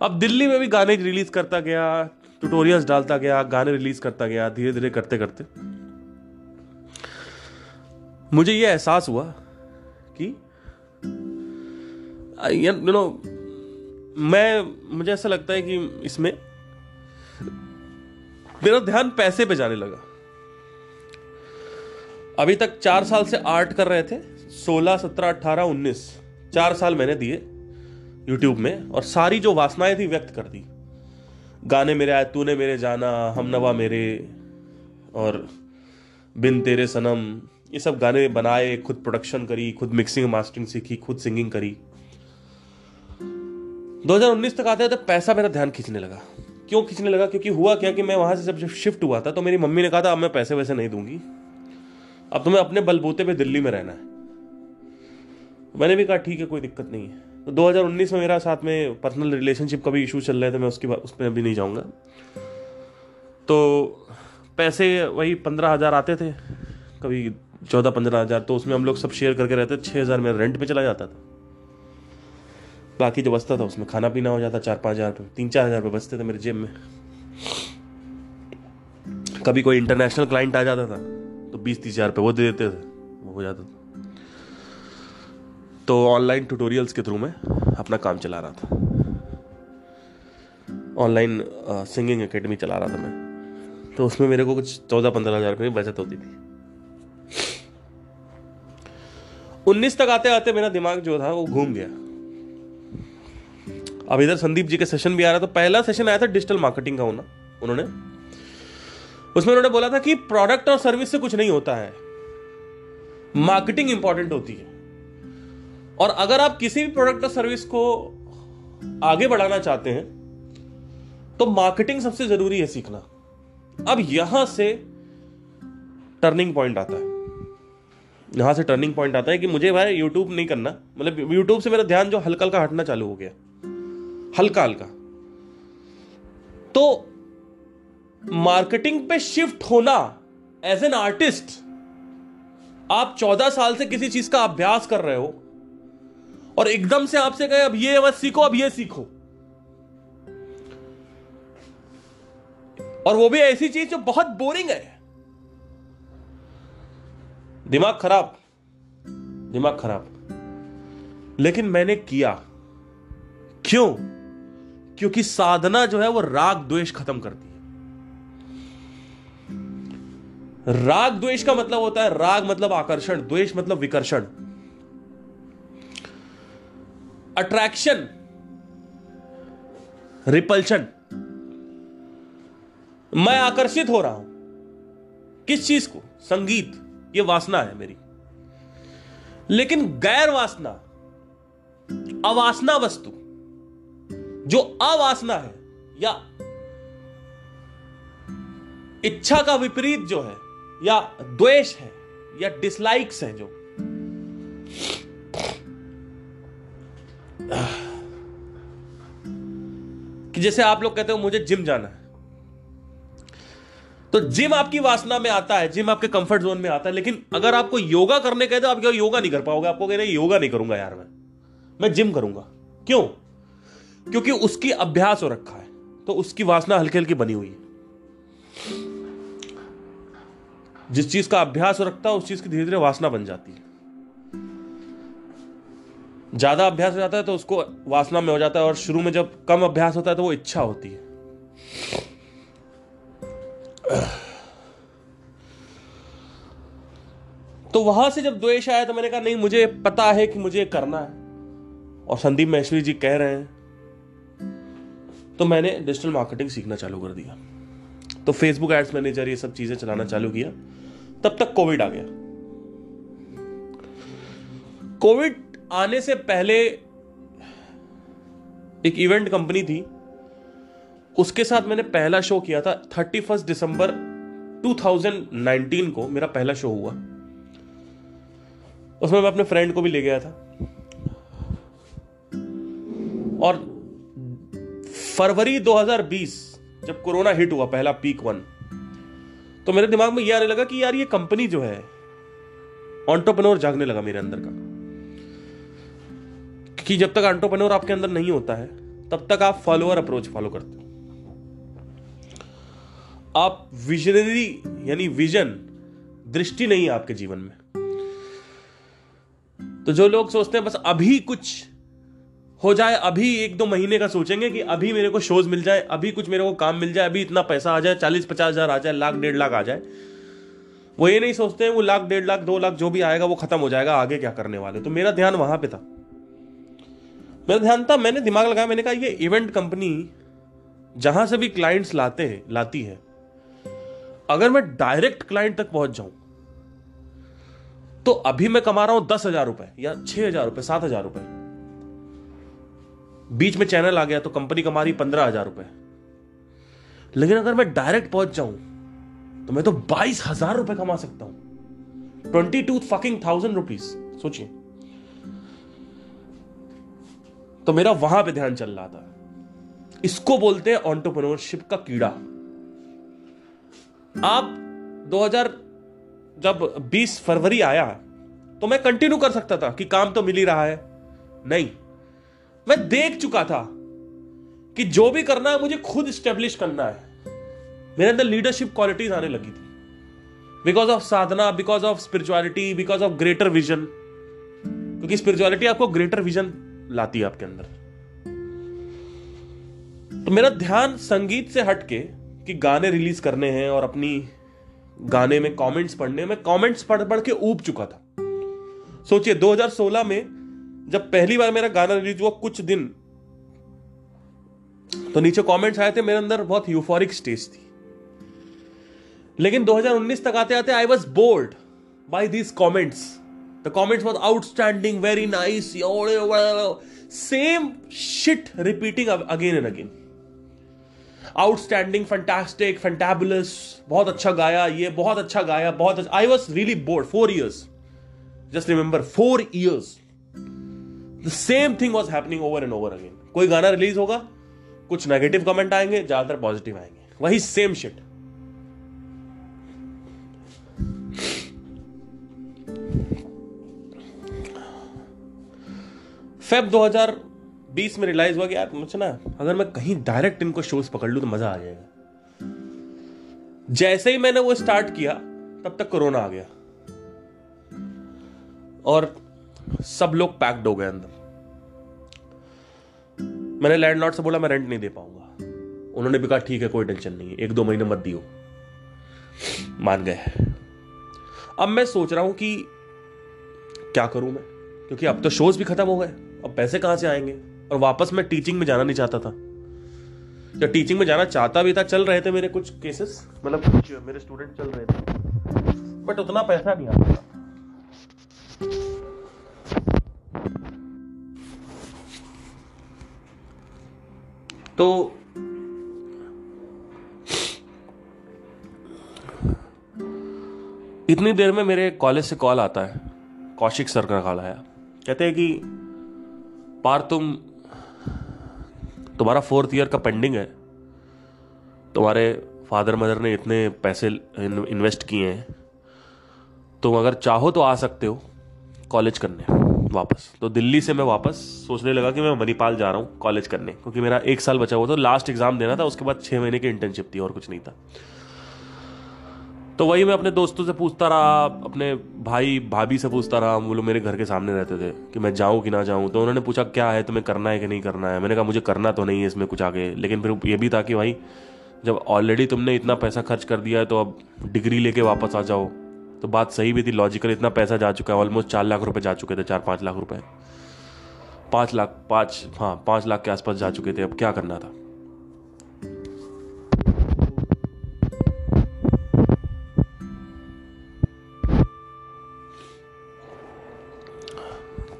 अब दिल्ली में भी गाने रिलीज़ करता गया ट्यूटोरियल्स डालता गया, गाने रिलीज़ करता गया धीरे धीरे करते करते मुझे यह एहसास हुआ कि यू नो मैं, मुझे ऐसा लगता है कि इसमें मेरा ध्यान पैसे पे जाने लगा। अभी तक चार साल से आर्ट कर रहे थे, सोलह, सत्रह अट्ठारह उन्नीस, चार साल मैंने दिए यूट्यूब में और सारी जो वासनाएँ थी व्यक्त कर दी। गाने मेरे आए, तूने मेरे जाना, हम नवा मेरे, और बिन तेरे सनम, ये सब गाने बनाए, खुद प्रोडक्शन करी, खुद मिक्सिंग मास्टरिंग सीखी, खुद सिंगिंग करी। 2019 तक आते आते पैसा मेरा ध्यान खींचने लगा। क्यों खींचने लगा? क्योंकि हुआ क्या कि मैं वहाँ से जब शिफ्ट हुआ था तो मेरी मम्मी ने कहा था, अब मैं पैसे वैसे नहीं दूँगी। अब तुम्हें अपने बलबूते पे दिल्ली में रहना है। मैंने भी कहा, ठीक है, कोई दिक्कत नहीं है। तो 2019 में मेरा साथ में पर्सनल रिलेशनशिप का भी इशू चल रहे थे, मैं उसकी उसमें अभी नहीं जाऊँगा। तो पैसे वही पंद्रह हज़ार आते थे, कभी चौदह पंद्रह हज़ार तो उसमें हम लोग सब शेयर करके रहते छः हज़ार मेरा रेंट पे चला जाता था। बाकी जो बचता था उसमें खाना पीना हो जाता चार पाँच हज़ार रुपये तीन चार हज़ार रुपये बचते थे मेरे जेब में। कभी कोई इंटरनेशनल क्लाइंट आ जाता था तो बीस तीस हज़ार रुपये वो दे देते थे, वो हो जाता था। तो ऑनलाइन ट्यूटोरियल्स के थ्रू में अपना काम चला रहा था। ऑनलाइन सिंगिंग एकेडमी चला रहा था मैं। तो उसमें मेरे को कुछ चौदह पंद्रह हज़ार रुपये बचत होती थी। उन्नीस तक आते आते मेरा दिमाग जो था, वो घूम गया। अब इधर संदीप जी के सेशन भी आ रहा था पहला सेशन आया था डिजिटल मार्केटिंग का होना, उन्होंने। उसमें उन्होंने बोला था कि प्रोडक्ट और सर्विस से कुछ नहीं होता है। मार्केटिंग इंपॉर्टेंट होती है। और अगर आप किसी भी प्रोडक्ट और सर्विस को आगे बढ़ाना चाहते हैं तो मार्केटिंग सबसे ज़रूरी है सीखना। अब यहाँ से टर्निंग पॉइंट आता है। यहाँ से टर्निंग पॉइंट आता है कि मुझे भाई यूट्यूब नहीं करना। मतलब यूट्यूब से मेरा ध्यान जो हल्का हल्का हटना चालू हो गया। हल्का हल्का। तो मार्केटिंग पे शिफ्ट होना एज एन आर्टिस्ट आप चौदह साल से किसी चीज़ का अभ्यास कर रहे हो और एकदम से आपसे कहे, अब ये बस सीखो, अब ये सीखो। और वो भी ऐसी चीज़ जो बहुत बोरिंग है। दिमाग खराब दिमाग खराब। लेकिन मैंने किया। क्यों? क्योंकि साधना जो है वो राग द्वेष खत्म करती है। राग द्वेष का मतलब होता है राग मतलब आकर्षण, द्वेष मतलब विकर्षण। अट्रैक्शन रिपल्शन मैं आकर्षित हो रहा हूँ। किस चीज़ को? संगीत। ये वासना है मेरी। लेकिन गैर वासना, अवासना वस्तु। जो अवासना है या इच्छा का विपरीत जो है या द्वेष है या डिसलाइक्स है जो। कि जैसे आप लोग कहते हो मुझे जिम जाना है। तो जिम आपकी वासना में आता है जिम आपके कंफर्ट जोन में आता है, लेकिन अगर आपको योगा करने कहते तो आप योगा नहीं कर पाओगे। आपको कहना योगा नहीं करूँगा यार मैं। मैं जिम करूँगा। क्यों? क्योंकि उसकी अभ्यास हो रखा है तो उसकी वासना हल्की हल्की बनी हुई है। जिस चीज़ का अभ्यास हो रखता है, उस चीज़ की धीरे धीरे वासना बन जाती है। ज़्यादा अभ्यास हो जाता है तो उसको वासना में हो जाता है, और शुरू में जब कम अभ्यास होता है तो वो इच्छा होती है। तो वहाँ से जब द्वेष आया तो मैंने कहा, नहीं, मुझे पता है कि मुझे करना है। और संदीप महेश्वरी जी कह रहे हैं तो मैंने डिजिटल मार्केटिंग सीखना चालू कर दिया। तो फेसबुक एड्स मैनेजर ये सब चीज़ें चलाना चालू किया। तब तक कोविड आ गया। कोविड आने से पहले एक इवेंट कंपनी थी। उसके साथ मैंने पहला शो किया था थर्टी फ़र्स्ट दिसंबर 2019 को। मेरा पहला शो हुआ। उसमें मैं अपने फ्रेंड को भी ले गया था। और फरवरी 2020 जब कोरोना हिट हुआ, पहला पीक वन तो मेरे दिमाग में यह आने लगा कि यार ये कंपनी जो है ऑन्टोपनोर जागने लगा मेरे अंदर का। कि जब तक ऑन्टोपनोर आपके अंदर नहीं होता है, तब तक आप फॉलोअर अप्रोच फॉलो करते हो। आप विजनरी यानी विजन दृष्टि नहीं है आपके जीवन में। तो जो लोग सोचते हैं, बस अभी कुछ हो जाए, अभी एक दो महीने का सोचेंगे कि अभी मेरे को शोज़ मिल जाए, अभी कुछ मेरे को काम मिल जाए, अभी इतना पैसा आ जाए चालीस पचास हज़ार आ जाए, लाख, डेढ़ लाख आ जाए। वो ये नहीं सोचते हैं, वो लाख, डेढ़ लाख, दो लाख जो भी आएगा, वो खत्म हो जाएगा, आगे क्या करने वाले। तो मेरा ध्यान वहाँ पे था। मेरा ध्यान था, मैंने दिमाग लगाया, मैंने कहा, ये इवेंट कंपनी जहाँ से भी क्लाइंट्स लाते हैं, लाती है, अगर मैं डायरेक्ट क्लाइंट तक पहुँच जाऊँ तो अभी मैं कमा रहा हूँ दस हज़ार रुपए या छह हज़ार रुपए, सात हज़ार रुपए। बीच में चैनल आ गया तो कंपनी कमा रही पंद्रह हज़ार रुपए। लेकिन अगर मैं डायरेक्ट पहुँच जाऊँ तो मैं तो बाईस हज़ार रुपए कमा सकता हूँ। Twenty two fucking thousand rupees सोचिए। तो मेरा वहाँ पे ध्यान चल रहा था। इसको बोलते हैं ऑन्टरप्रनोरशिप का कीड़ा। आप 2000 जब 20 फरवरी आया तो मैं कंटिन्यू कर सकता था कि काम तो मिल ही रहा है। नहीं। मैं देख चुका था कि जो भी करना है, मुझे खुद स्टेब्लिश करना है। मेरे अंदर लीडरशिप क्वालिटीज आने लगी थी। Because of sadhana because of spirituality because of greater vision क्योंकि स्पिरिचुअलिटी आपको ग्रेटर विजन लाती है आपके अंदर। तो मेरा ध्यान संगीत से हटके कि गाने रिलीज़ करने हैं और अपनी गाने में कमेंट्स पढ़ने में कमेंट्स पढ़ पढ़ के ऊब चुका था। सोचिए 2016 में जब पहली बार मेरा गाना रिलीज़ हुआ कुछ दिन तो नीचे कमेंट्स आए थे, मेरे अंदर बहुत यूफोरिक स्टेज थी। लेकिन 2019 तक आते आते I was bowled by these comments the comments was outstanding very nice same shit repeating again and again outstanding fantastic fantabulous बहुत अच्छा गाया, ये बहुत अच्छा गाया, बहुत अच्छा। I was really bored four years just remember four years the same thing was happening over and over again कोई गाना रिलीज़ होगा, कुछ नेगेटिव कमेंट आएँगे, ज़्यादातर पॉजिटिव आएँगे। वही सेम शिट फेब 2020 में रियलाइज़ हुआ कि यार, मुझे ना, अगर मैं कहीं डायरेक्ट इनको शोज़ पकड़ लू तो मज़ा आ जाएगा। जैसे ही मैंने वो स्टार्ट किया, तब तक कोरोना आ गया। और सब लोग पैक्ड हो गए अंदर। मैंने लैंडलॉर्ड से बोला, मैं रेंट नहीं दे पाऊँगा। उन्होंने भी कहा, ठीक है, कोई टेंशन नहीं है, एक दो महीने मत दियो। मान गए। अब मैं सोच रहा हूँ कि क्या करूँ मैं? क्योंकि अब तो शोज़ भी खत्म हो गए, अब पैसे कहाँ से आएँगे? और वापस मैं टीचिंग में जाना नहीं चाहता था। जब टीचिंग में जाना चाहता भी था, चल रहे थे मेरे कुछ केसेस मतलब कुछ मेरे स्टूडेंट चल रहे थे बट उतना पैसा नहीं आता था। तो इतनी देर में मेरे कॉलेज से कॉल आता है। कौशिक सर का कॉल आया। कहते हैं कि, पार तुम, तुम्हारा फोर्थ ईयर का पेंडिंग है। तुम्हारे फादर मदर ने इतने पैसे इन्वेस्ट किए हैं। तुम अगर चाहो तो आ सकते हो कॉलेज करने। वापस। तो दिल्ली से मैं वापस सोचने लगा कि मैं मणिपाल जा रहा हूँ कॉलेज करने, क्योंकि मेरा एक साल बचा हुआ था। लास्ट एग्ज़ाम देना था, उसके बाद छः महीने की इंटर्नशिप थी और कुछ नहीं था। तो वही मैं अपने दोस्तों से पूछता रहा, अपने भाई भाभी से पूछता रहा। वो लोग मेरे घर के सामने रहते थे कि मैं जाऊँ कि ना जाऊँ। तो उन्होंने पूछा, क्या है, तुम्हें करना है कि नहीं करना है? मैंने कहा, मुझे करना तो नहीं है इसमें कुछ आगे। लेकिन फिर ये भी था कि भाई, जब ऑलरेडी तुमने इतना पैसा खर्च कर दिया है तो अब डिग्री लेके वापस आ जाओ। तो बात सही भी थी लॉजिकल इतना पैसा जा चुका है ऑलमोस्ट चार लाख रुपए जा चुके थे, चार पाँच लाख रुपए। पाँच लाख, पाँच हाँ पाँच लाख के आसपास जा चुके थे, अब क्या करना था?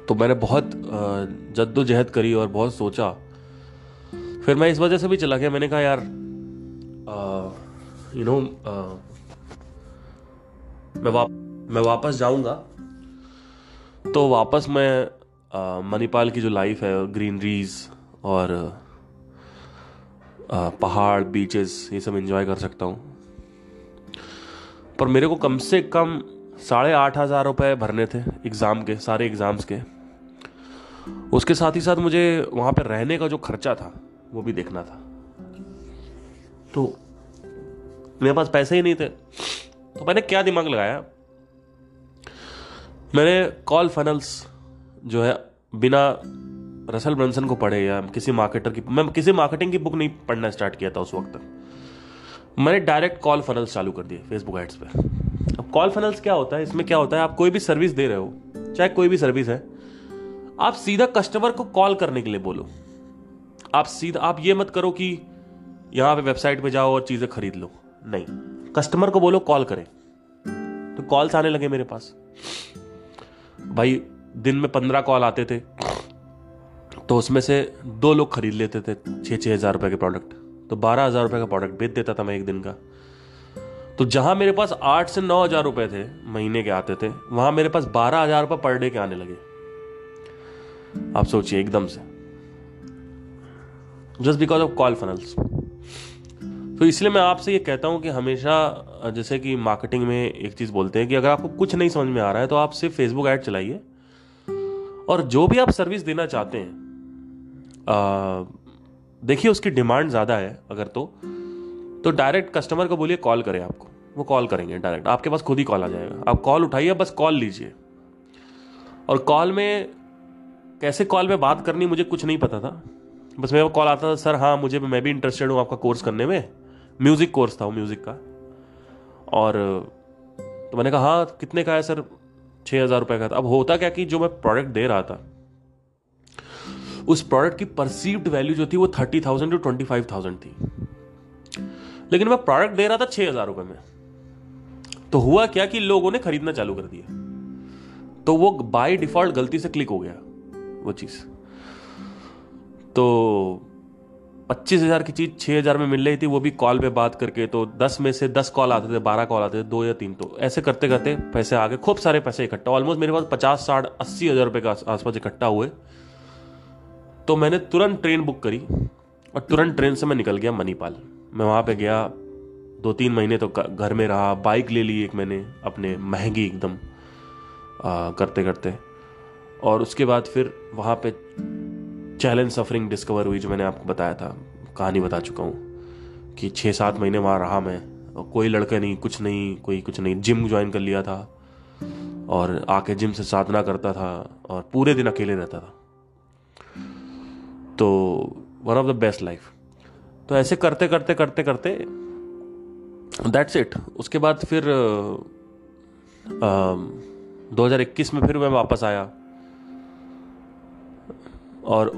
तो मैंने बहुत जद्दोजहद करी और बहुत सोचा। फिर मैं इस वजह से भी चला गया, मैंने कहा, यार यू नो मैं वाप, मैं वापस जाऊँगा। तो वापस मैं मणिपाल की जो लाइफ है ग्रीनरीज और पहाड़ बीचेस ये सब एंजॉय कर सकता हूँ। पर मेरे को कम से कम साढ़े आठ हज़ार रुपये भरने थे एग्ज़ाम के, सारे एग्ज़ाम्स के। उसके साथ ही साथ मुझे वहाँ पर रहने का जो खर्चा था, वो भी देखना था। तो मेरे पास पैसे ही नहीं थे। तो मैंने क्या दिमाग लगाया? मैंने कॉल फनल्स जो है, बिना रसल ब्रंसन को पढ़े या किसी मार्केटर की, मैं किसी मार्केटिंग की बुक नहीं पढ़ना स्टार्ट किया था उस वक्त। मैंने डायरेक्ट कॉल फनल्स चालू कर दिए फेसबुक एड्स पे। अब कॉल फनल्स क्या होता है? इसमें क्या होता है? आप कोई भी सर्विस दे रहे हो, चाहे कोई भी सर्विस है, आप सीधा कस्टमर को कॉल करने के लिए बोलो। आप सीधा, आप ये मत करो कि यहाँ पे वेबसाइट पे जाओ और चीज़ें खरीद लो। नहीं। कस्टमर को बोलो, कॉल करें। तो कॉल्स आने लगे मेरे पास। भाई, दिन में पंद्रह कॉल आते थे तो उसमें से दो लोग खरीद लेते थे छः छः हज़ार रुपये के प्रोडक्ट तो बारह हज़ार रुपये का प्रोडक्ट बेच देता था मैं एक दिन का। तो जहाँ मेरे पास आठ से नौ हज़ार रुपये थे, महीने के आते थे, वहाँ मेरे पास बारह हज़ार रुपये पर डे के आने लगे। आप सोचिए, एकदम से। Just because of call funnels तो इसलिए मैं आपसे ये कहता हूँ कि हमेशा जैसे कि मार्केटिंग में एक चीज़ बोलते हैं कि अगर आपको कुछ नहीं समझ में आ रहा है तो आप सिर्फ़ फेसबुक ऐड चलाइए। और जो भी आप सर्विस देना चाहते हैं देखिए उसकी डिमांड ज़्यादा है अगर तो तो डायरेक्ट कस्टमर को बोलिए कॉल करें आपको। वो कॉल करेंगे डायरेक्ट आपके पास खुद ही कॉल आ जाएगा। आप कॉल उठाइए, बस कॉल लीजिए। और कॉल में कैसे कॉल में बात करनी, मुझे कुछ नहीं पता था। बस मेरा कॉल आता था, सर हाँ मुझे, मैं भी इंटरेस्टेड हूँ आपका कोर्स करने में। म्यूज़िक कोर्स था वो म्यूज़िक का। और तो मैंने कहा हाँ कितने का है सर? छः हज़ार रुपये का था। अब होता क्या कि जो मैं प्रोडक्ट दे रहा था, उस प्रोडक्ट की परसीव्ड वैल्यू जो थी वो thirty thousand to twenty five thousand थी। लेकिन मैं प्रोडक्ट दे रहा था छः हज़ार रुपये में। तो हुआ क्या कि लोगों ने खरीदना चालू कर दिया। तो वो बाय डिफ़ॉल्ट गलती से क्लिक हो गया, वो चीज़। तो पच्चीस हज़ार की चीज़ छह हज़ार में मिल रही थी, वो भी कॉल पे बात करके तो दस में से दस कॉल आते थे, बारह कॉल आते थे, दो या तीन तो ऐसे करते करते पैसे आ गए, खूब सारे पैसे इकट्ठा ऑलमोस्ट मेरे पास पचास, साठ, अस्सी हज़ार रुपए का आसपास इकट्ठा हुए। तो मैंने तुरंत ट्रेन बुक करी और तुरंत ट्रेन से मैं निकल गया मनीपाल। मैं वहाँ पे गया, दो तीन महीने तो घर में रहा, बाइक ले ली एक मैंने, अपने महँगी एकदम करते करते और उसके बाद फिर वहाँ पे चैलेंज सफरिंग डिस्कवर हुई जो मैंने आपको बताया था। कहानी बता चुका हूँ कि छः सात महीने वहाँ रहा मैं। और कोई लड़का नहीं, कुछ नहीं, कोई कुछ नहीं। जिम ज्वाइन कर लिया था और आके जिम से साधना करता था और पूरे दिन अकेले रहता था। तो one of the best life तो ऐसे करते करते करते करते दैट्स इट उसके बाद फिर दो हज़ार इक्कीस में फिर मैं वापस आया। और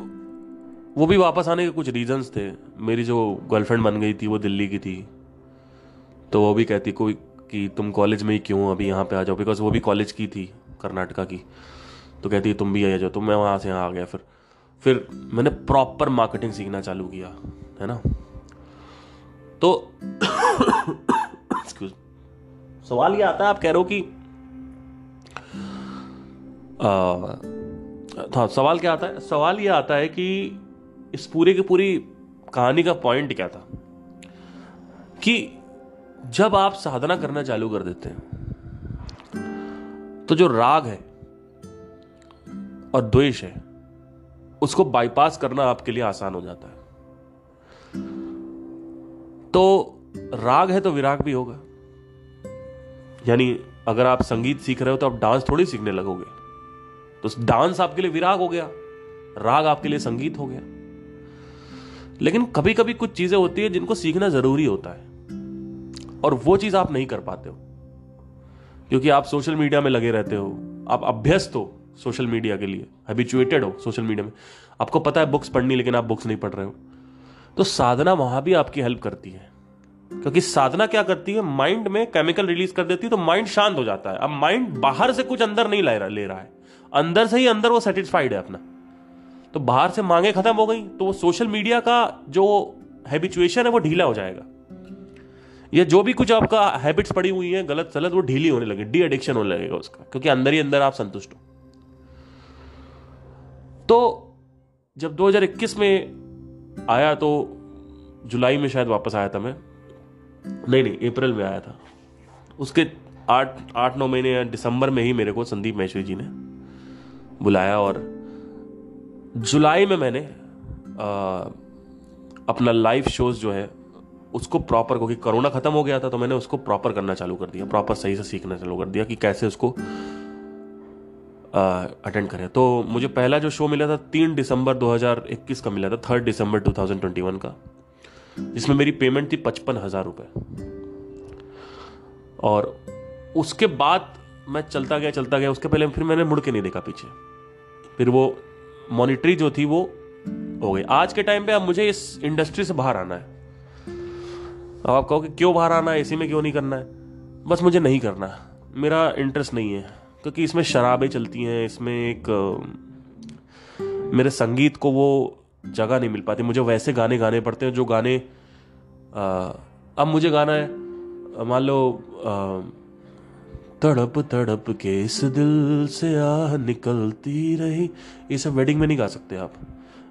वो भी वापस आने के कुछ रीजंस थे। मेरी जो गर्लफ्रेंड बन गई थी वो दिल्ली की थी। तो वो भी कहती कोई कि तुम कॉलेज में ही क्यों अभी यहाँ पे आ जाओ? बिकॉज़ वो भी कॉलेज की थी कर्नाटका की। तो कहती है तुम भी आ जाओ तो मैं वहाँ से यहाँ आ गया फिर। फिर मैंने प्रॉपर मार्केटिंग सीखना चालू किया है ना? तो सवाल ये आता है आप कह रहे हो कि आ, हाँ सवाल क्या आता है? सवाल ये आता है कि इस पूरे की पूरी कहानी का पॉइंट क्या था? कि जब आप साधना करना चालू कर देते हैं तो जो राग है और द्वेष है, उसको बाईपास करना आपके लिए आसान हो जाता है। तो राग है तो विराग भी होगा। यानी अगर आप संगीत सीख रहे हो तो आप डांस थोड़ी सीखने लगोगे। तो डांस आपके लिए विराग हो गया, राग आपके लिए संगीत हो गया। लेकिन कभी कभी कुछ चीज़ें होती है जिनको सीखना ज़रूरी होता है। और वो चीज़ आप नहीं कर पाते हो। क्योंकि आप सोशल मीडिया में लगे रहते हो। आप अभ्यस्त हो सोशल मीडिया के लिए। हैबिचुएटेड हो सोशल मीडिया में। आपको पता है बुक्स पढ़नी, लेकिन आप बुक्स नहीं पढ़ रहे हो। तो साधना वहाँ भी आपकी हेल्प करती है। क्योंकि साधना क्या करती है? माइंड में केमिकल रिलीज़ कर देती है तो माइंड शांत हो जाता है। अब माइंड बाहर से कुछ अंदर नहीं ले रहा है। अंदर से ही अंदर वो सेटिस्फाइड है अपना। तो बाहर से मांगे खत्म हो गई तो वो सोशल मीडिया का जो हैबिचुएशन है, वो ढीला हो जाएगा। ये जो भी कुछ आपका हैबिट्स पड़ी हुई है, गलत सलत, वो ढीली होने लगे डी एडिक्शन होने लगेगा उसका, क्योंकि अंदर ही अंदर आप संतुष्ट हो। तो जब 2021 में आया तो जुलाई में शायद वापस आया था मैं। नहीं नहीं, अप्रैल में आया था। उसके आठ आठ, नौ महीने या दिसंबर में ही मेरे को संदीप महेश्वरी जी ने बुलाया और जुलाई में मैंने आ, अपना लाइव शोज़ जो है उसको प्रॉपर क्योंकि कोरोना खत्म हो गया था तो मैंने उसको प्रॉपर करना चालू कर दिया प्रॉपर सही से सीखना चालू कर दिया कि कैसे उसको अटेंड करें। तो मुझे पहला जो शो मिला था तीन दिसंबर 2021 का मिला था थर्ड दिसंबर 2021 का जिसमें मेरी पेमेंट थी पचपन हज़ार रुपये और उसके बाद मैं चलता गया चलता गया उसके पहले फिर मैंने मुड़ के नहीं देखा पीछे। फिर वो मॉनिटरी जो थी वो हो गई। आज के टाइम पे अब मुझे इस इंडस्ट्री से बाहर आना है। अब आप कहो कि क्यों बाहर आना है? इसी में क्यों नहीं करना है? बस मुझे नहीं करना मेरा इंटरेस्ट नहीं है क्योंकि इसमें शराबें चलती हैं इसमें एक मेरे संगीत को वो जगह नहीं मिल पाती। मुझे वैसे गाने गाने पड़ते हैं जो गाने आ, अब मुझे गाना है मान लो तड़प तड़प के इस दिल से आह निकलती रही। ये सब वेडिंग में नहीं गा सकते आप।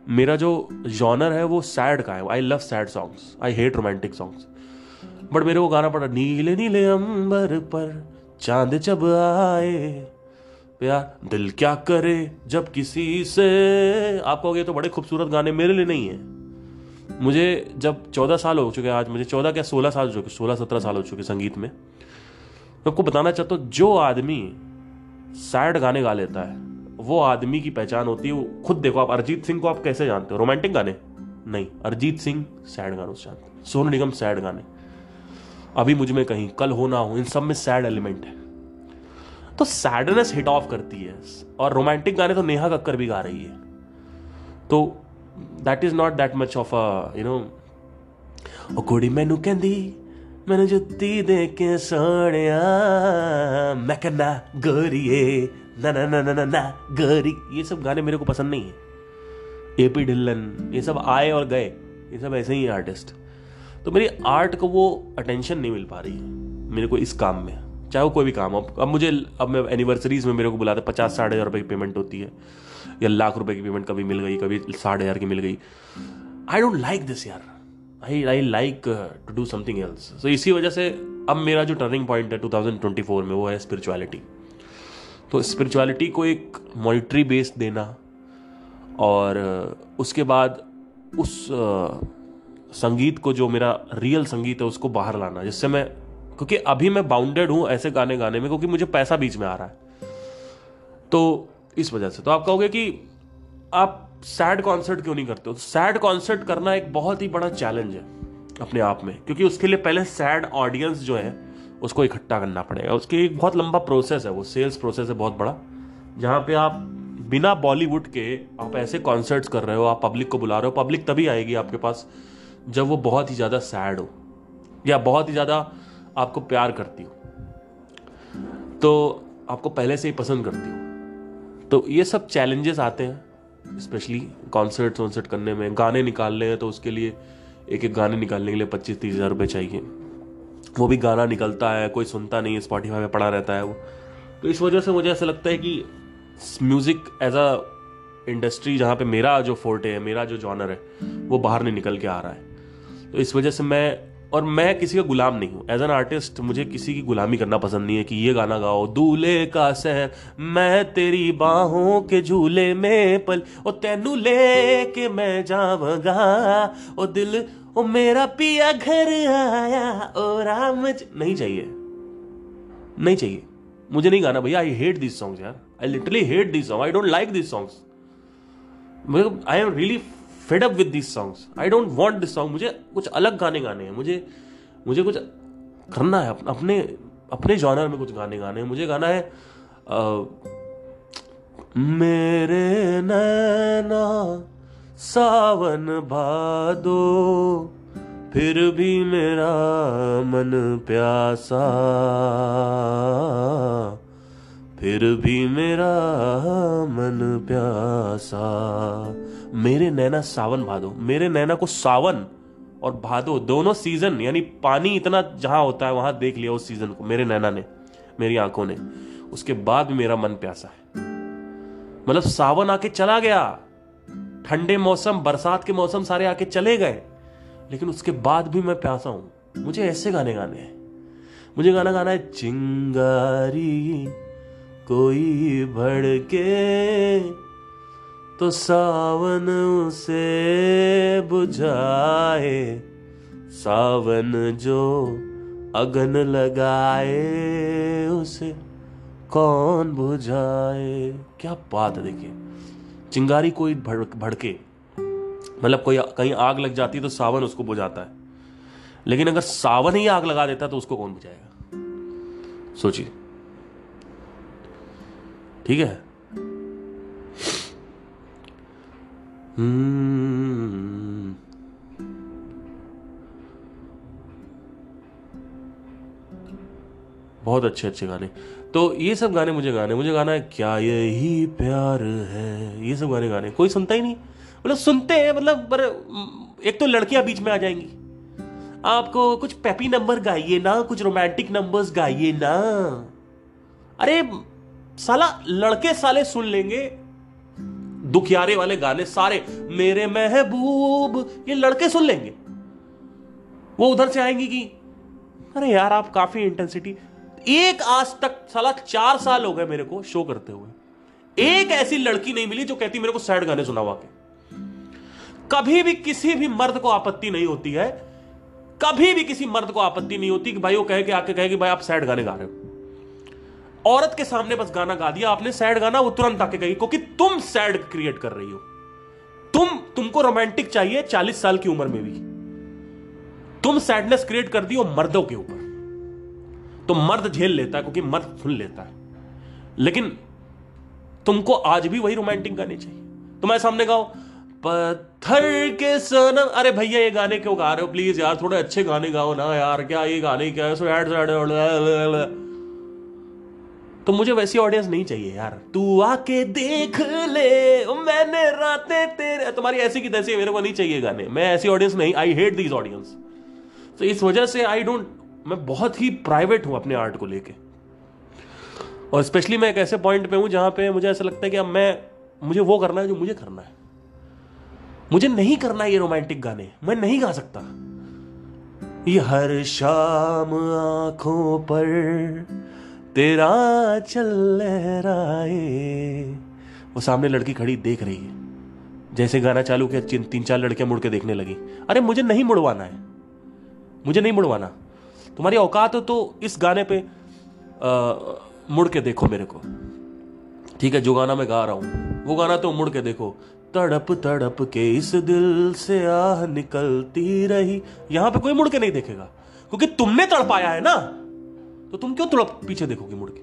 मेरा जो जॉनर है वो सैड का है। I love sad songs I hate romantic songs but मेरे को गाना पड़ा, नीले नीले अंबर पर चाँद जब आए। यार दिल क्या करे जब किसी से? आप कहोगे तो बड़े खूबसूरत गाने मेरे लिए नहीं है। मुझे जब चौदह साल हो चुके हैं आज, मुझे चौदह क्या सोलह साल हो चुके, सोलह, सत्रह साल हो चुके संगीत में। मैं आपको बताना चाहता हूँ, जो आदमी सैड गाने गा लेता है, वो आदमी की पहचान होती है, वो खुद देखो, आप अरिजीत सिंह को आप कैसे जानते हो? रोमांटिक गाने? नहीं, अरिजीत सिंह सैड गानों से जानते सोनू निगम सैड गाने। अभी मुझमें कहीं कल हो ना हो, इन सब में सैड एलिमेंट है। तो सैडनेस हिट ऑफ़ करती है, और रोमांटिक गाने तो नेहा कक्कर भी गा रही है। तो that is not that much of a you know ओ कुड़ी मैनू कहती ਮੈਨੂੰ ਜੁੱਤੀ ਦੇ ਕੇ ਸੋਹਣਿਆ मैं कहना गोरिए ना ना ना ना ना ना गोरी ये सब गाने मेरे को पसंद नहीं है एपी ढिल्लन ये सब आए और गए ये सब ऐसे ही आर्टिस्ट तो मेरी आर्ट को वो अटेंशन नहीं मिल पा रही है मेरे को इस काम में चाहे वो कोई भी काम हो अब मुझे अब मैं एनिवर्सरीज में मेरे को बुलाते पचास साठ हज़ार रुपये की पेमेंट होती है या लाख रुपए की पेमेंट कभी मिल गई कभी साठ हज़ार की मिल गई आई डोंट लाइक दिस यार I I like to do something else so इसी वजह से अब मेरा जो टर्निंग पॉइंट है 2024 में वो है स्पिरिचुअलिटी तो स्पिरिचुअलिटी को एक मॉनिटरी बेस देना और uh, उसके बाद उस uh, संगीत को जो मेरा रियल संगीत है उसको बाहर लाना। जिससे मैं क्योंकि अभी मैं बाउंडेड हूँ ऐसे गाने गाने में क्योंकि मुझे पैसा बीच में आ रहा है। तो इस वजह से। तो आप कहोगे कि आप सैड कॉन्सर्ट क्यों नहीं करते हो? सैड कॉन्सर्ट करना एक बहुत ही बड़ा चैलेंज है अपने आप में, क्योंकि उसके लिए पहले सैड ऑडियंस जो है, उसको इकट्ठा करना पड़ेगा। उसके एक बहुत लंबा प्रोसेस है वो सेल्स प्रोसेस है बहुत बड़ा, जहाँ पे आप बिना बॉलीवुड के आप ऐसे कॉन्सर्ट्स कर रहे हो, आप पब्लिक को बुला रहे हो पब्लिक तभी आएगी आपके पास जब वो बहुत ही ज़्यादा सैड हो, या बहुत ही ज़्यादा आपको प्यार करती हो। तो आपको पहले से ही पसंद करती हो। तो ये सब चैलेंजेस आते हैं। स्पेशली कॉन्सर्ट वॉन्सर्ट करने में। गाने निकालने हैं तो उसके लिए एक एक गाने निकालने के लिए पच्चीस तीस हज़ार रुपये चाहिए। वो भी गाना निकलता है, कोई सुनता नहीं है स्पॉटीफाई में पड़ा रहता है वो। तो इस वजह से मुझे ऐसा लगता है कि म्यूज़िक एज अ इंडस्ट्री जहाँ पे मेरा जो फोर्टे है, मेरा जो जॉनर है, वो बाहर नहीं निकल के आ रहा है। तो इस वजह से मैं और मैं किसी का गुलाम नहीं हूँ। एज एन आर्टिस्ट मुझे किसी की गुलामी करना पसंद नहीं है कि ये गाना गाओ। दूल्हे का शहर मैं तेरी बाहों के झूले में पल। ओ तेनू ले के मैं जावगा। ओ दिल, ओ मेरा पिया घर आया। ओ राम नहीं चाहिए। नहीं चाहिए। मुझे नहीं गाना भैया आई हेट दिस सॉन्ग्स यार। I literally hate this song I don't like this songs I am really fed up with this songs I don't want this song मुझे कुछ अलग गाने गाने हैं। मुझे मुझे कुछ करना है। अपने अपने जॉनर में कुछ गाने गाने हैं। मुझे गाना है आ, मेरे नैना सावन भादो फिर भी मेरा मन प्यासा। फिर भी मेरा मन प्यासा। मेरे नैना सावन भादो, मेरे नैना को सावन और भादो दोनों सीज़न यानी पानी इतना जहाँ होता है, वहाँ देख लिया उस सीज़न को, मेरे नैना ने, मेरी आँखों ने। उसके बाद भी मेरा मन प्यासा है। मतलब सावन आके चला गया। ठंडे मौसम, बरसात के मौसम सारे आके चले गए। लेकिन उसके बाद भी मैं प्यासा हूँ। मुझे ऐसे गाने गाने हैं। मुझे गाना गाना है, चिंगारी। कोई भड़के तो सावन उसे बुझाए, सावन जो अगन लगाए उसे कौन बुझाए? क्या बात है देखिए। चिंगारी कोई भड़के मतलब कोई कहीं आग लग जाती है तो सावन उसको बुझाता है। लेकिन अगर सावन ही आग लगा देता है तो उसको कौन बुझाएगा? सोचिए। ठीक है? हम्म। बहुत अच्छे अच्छे गाने। तो ये सब गाने मुझे गाने, मुझे गाना है क्या यही प्यार है? ये सब गाने गाने। कोई सुनता ही नहीं। मतलब सुनते हैं मतलब पर एक तो लड़कियाँ बीच में आ जाएँगी। आपको कुछ पेपी नंबर गाइए ना, कुछ रोमांटिक नंबर्स गाइए ना। अरे साला, लड़के साले सुन लेंगे। दुखियारे वाले गाने सारे, मेरे महबूब, ये लड़के सुन लेंगे। वो उधर से आएँगी कि, अरे यार, आप काफ़ी इंटेंसिटी एक आज तक साला चार साल हो गए मेरे को शो करते हुए। एक ऐसी लड़की नहीं मिली जो कहती मेरे को सैड गाने सुनावा के। कभी भी किसी भी मर्द को आपत्ति नहीं होती है। कभी भी किसी मर्द को आपत्ति नहीं होती कि भाई वो कहे कि, आके कहे कि भाई आप सैड गाने गा रहे हो। औरत के सामने बस गाना गा दिया, आपने सैड गाना वो तुरंत आके कही, क्योंकि तुम सैड क्रिएट कर रही हो। तुम, तुमको रोमांटिक चाहिए चालीस साल की उम्र में भी। तुम सैडनेस क्रिएट कर दी हो मर्दों के ऊपर। तो मर्द झेल लेता है, क्योंकि मर्द सुन लेता है। लेकिन तुमको आज भी वही रोमांटिक गाने चाहिए। तुम्हारे सामने गाओ, पत्थर के सनम अरे भैया, ये गाने क्यों गा रहे हो? प्लीज़ यार, थोड़े अच्छे गाने गाओ ना यार, क्या ये गाने क्या है? सैड सैड तो मुझे वैसी ऑडियंस नहीं चाहिए यार। तू आके देख ले मैंने रातें तेरे तुम्हारी ऐसी की तैसी मेरे को नहीं चाहिए गाने। मैं ऐसी ऑडियंस नहीं आई हेट दीज ऑडियंस तो इस वजह से आई डोंट मैं बहुत ही प्राइवेट हूँ अपने आर्ट को लेके। और स्पेशली मैं एक ऐसे पॉइंट पे हूँ जहाँ पे मुझे ऐसा लगता है कि अब मैं मुझे वो करना है जो मुझे करना है। मुझे नहीं करना ये रोमांटिक गाने। मैं नहीं गा सकता। ये हर शाम आँखों पर तेरा चल लहराए। वो सामने लड़की खड़ी देख रही है। जैसे गाना चालू किया तीन चार लड़कियाँ मुड़ के देखने लगी। अरे मुझे नहीं मुड़वाना है। मुझे नहीं मुड़वाना। तुम्हारी औकात हो तो इस गाने पे आ, मुड़ के देखो मेरे को। ठीक है जो गाना मैं गा रहा हूँ वो गाना तो मुड़ के देखो। तड़प तड़प के इस दिल से आह निकलती रही। यहाँ पे कोई मुड़ के नहीं देखेगा क्योंकि तुमने तड़पाया है ना। तो तुम क्यों थोड़ा पीछे देखोगे मुड़ के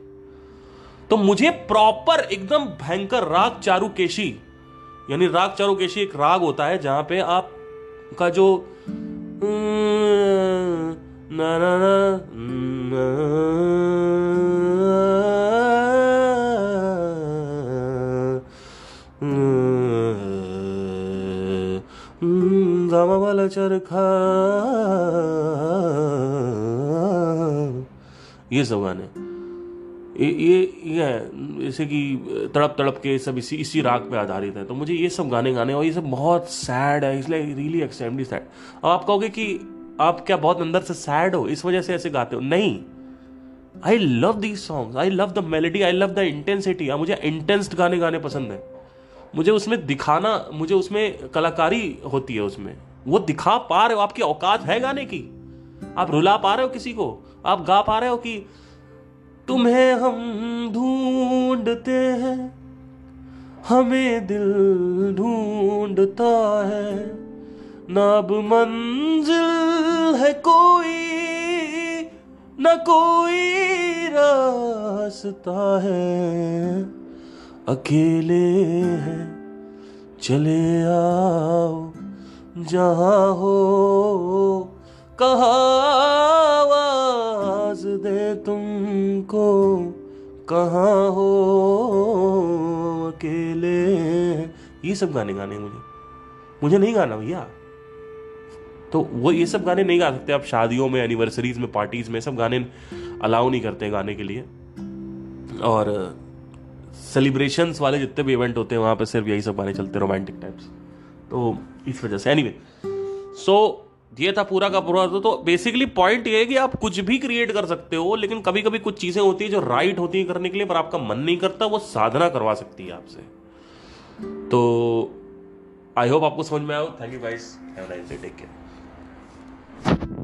तो मुझे प्रॉपर एकदम भयंकर राग चारु केशी यानी राग चारु केशी एक राग होता है जहाँ पे आप का जो ना ना ना चरखा ये सब गाने ये ये है, जैसे कि तड़प तड़प के सब इसी इसी राग पे आधारित है। तो मुझे ये सब गाने गाने और ये सब बहुत सैड है, इसलिए रियली एक्सट्रीमली सैड अब आप कहोगे कि आप क्या बहुत अंदर से सैड हो? इस वजह से ऐसे गाते हो? नहीं। I love the song I love the melody I love the intensity मुझे इंटेंस गाने गाने पसंद है। मुझे उसमें दिखाना, मुझे उसमें कलाकारी होती है उसमें। वो दिखा पा रहे हो, आपकी औकात है गाने की। आप रुला पा रहे हो किसी को। आप गा पा रहे हो कि तुम्हें हम ढूंढते हैं, हमें दिल ढूंढता है। नाब मंजिल है कोई, न कोई रास्ता है। अकेले हैं, चले आओ, जहाँ हो, कहा दे तुमको। कहा हो अकेले? ये सब गाने गाने मुझे। मुझे नहीं गाना भैया। तो वो ये सब गाने नहीं गा सकते आप शादियों में एनिवर्सरीज में पार्टीज़ में, सब गाने अलाउ नहीं करते गाने के लिए। और सेलिब्रेशंस वाले जितने भी इवेंट होते हैं, वहाँ पे सिर्फ़ यही सब गाने चलते हैं रोमांटिक टाइप्स तो इस वजह से एनीवे सो ये था पूरा का पूरा तो बेसिकली पॉइंट ये है कि आप कुछ भी क्रिएट कर सकते हो, लेकिन कभी कभी कुछ चीज़ें होती है जो राइट होती है करने के लिए, पर आपका मन नहीं करता, वो साधना करवा सकती है आपसे। तो आई होप आपको समझ में आओ thank you guys have nice day take care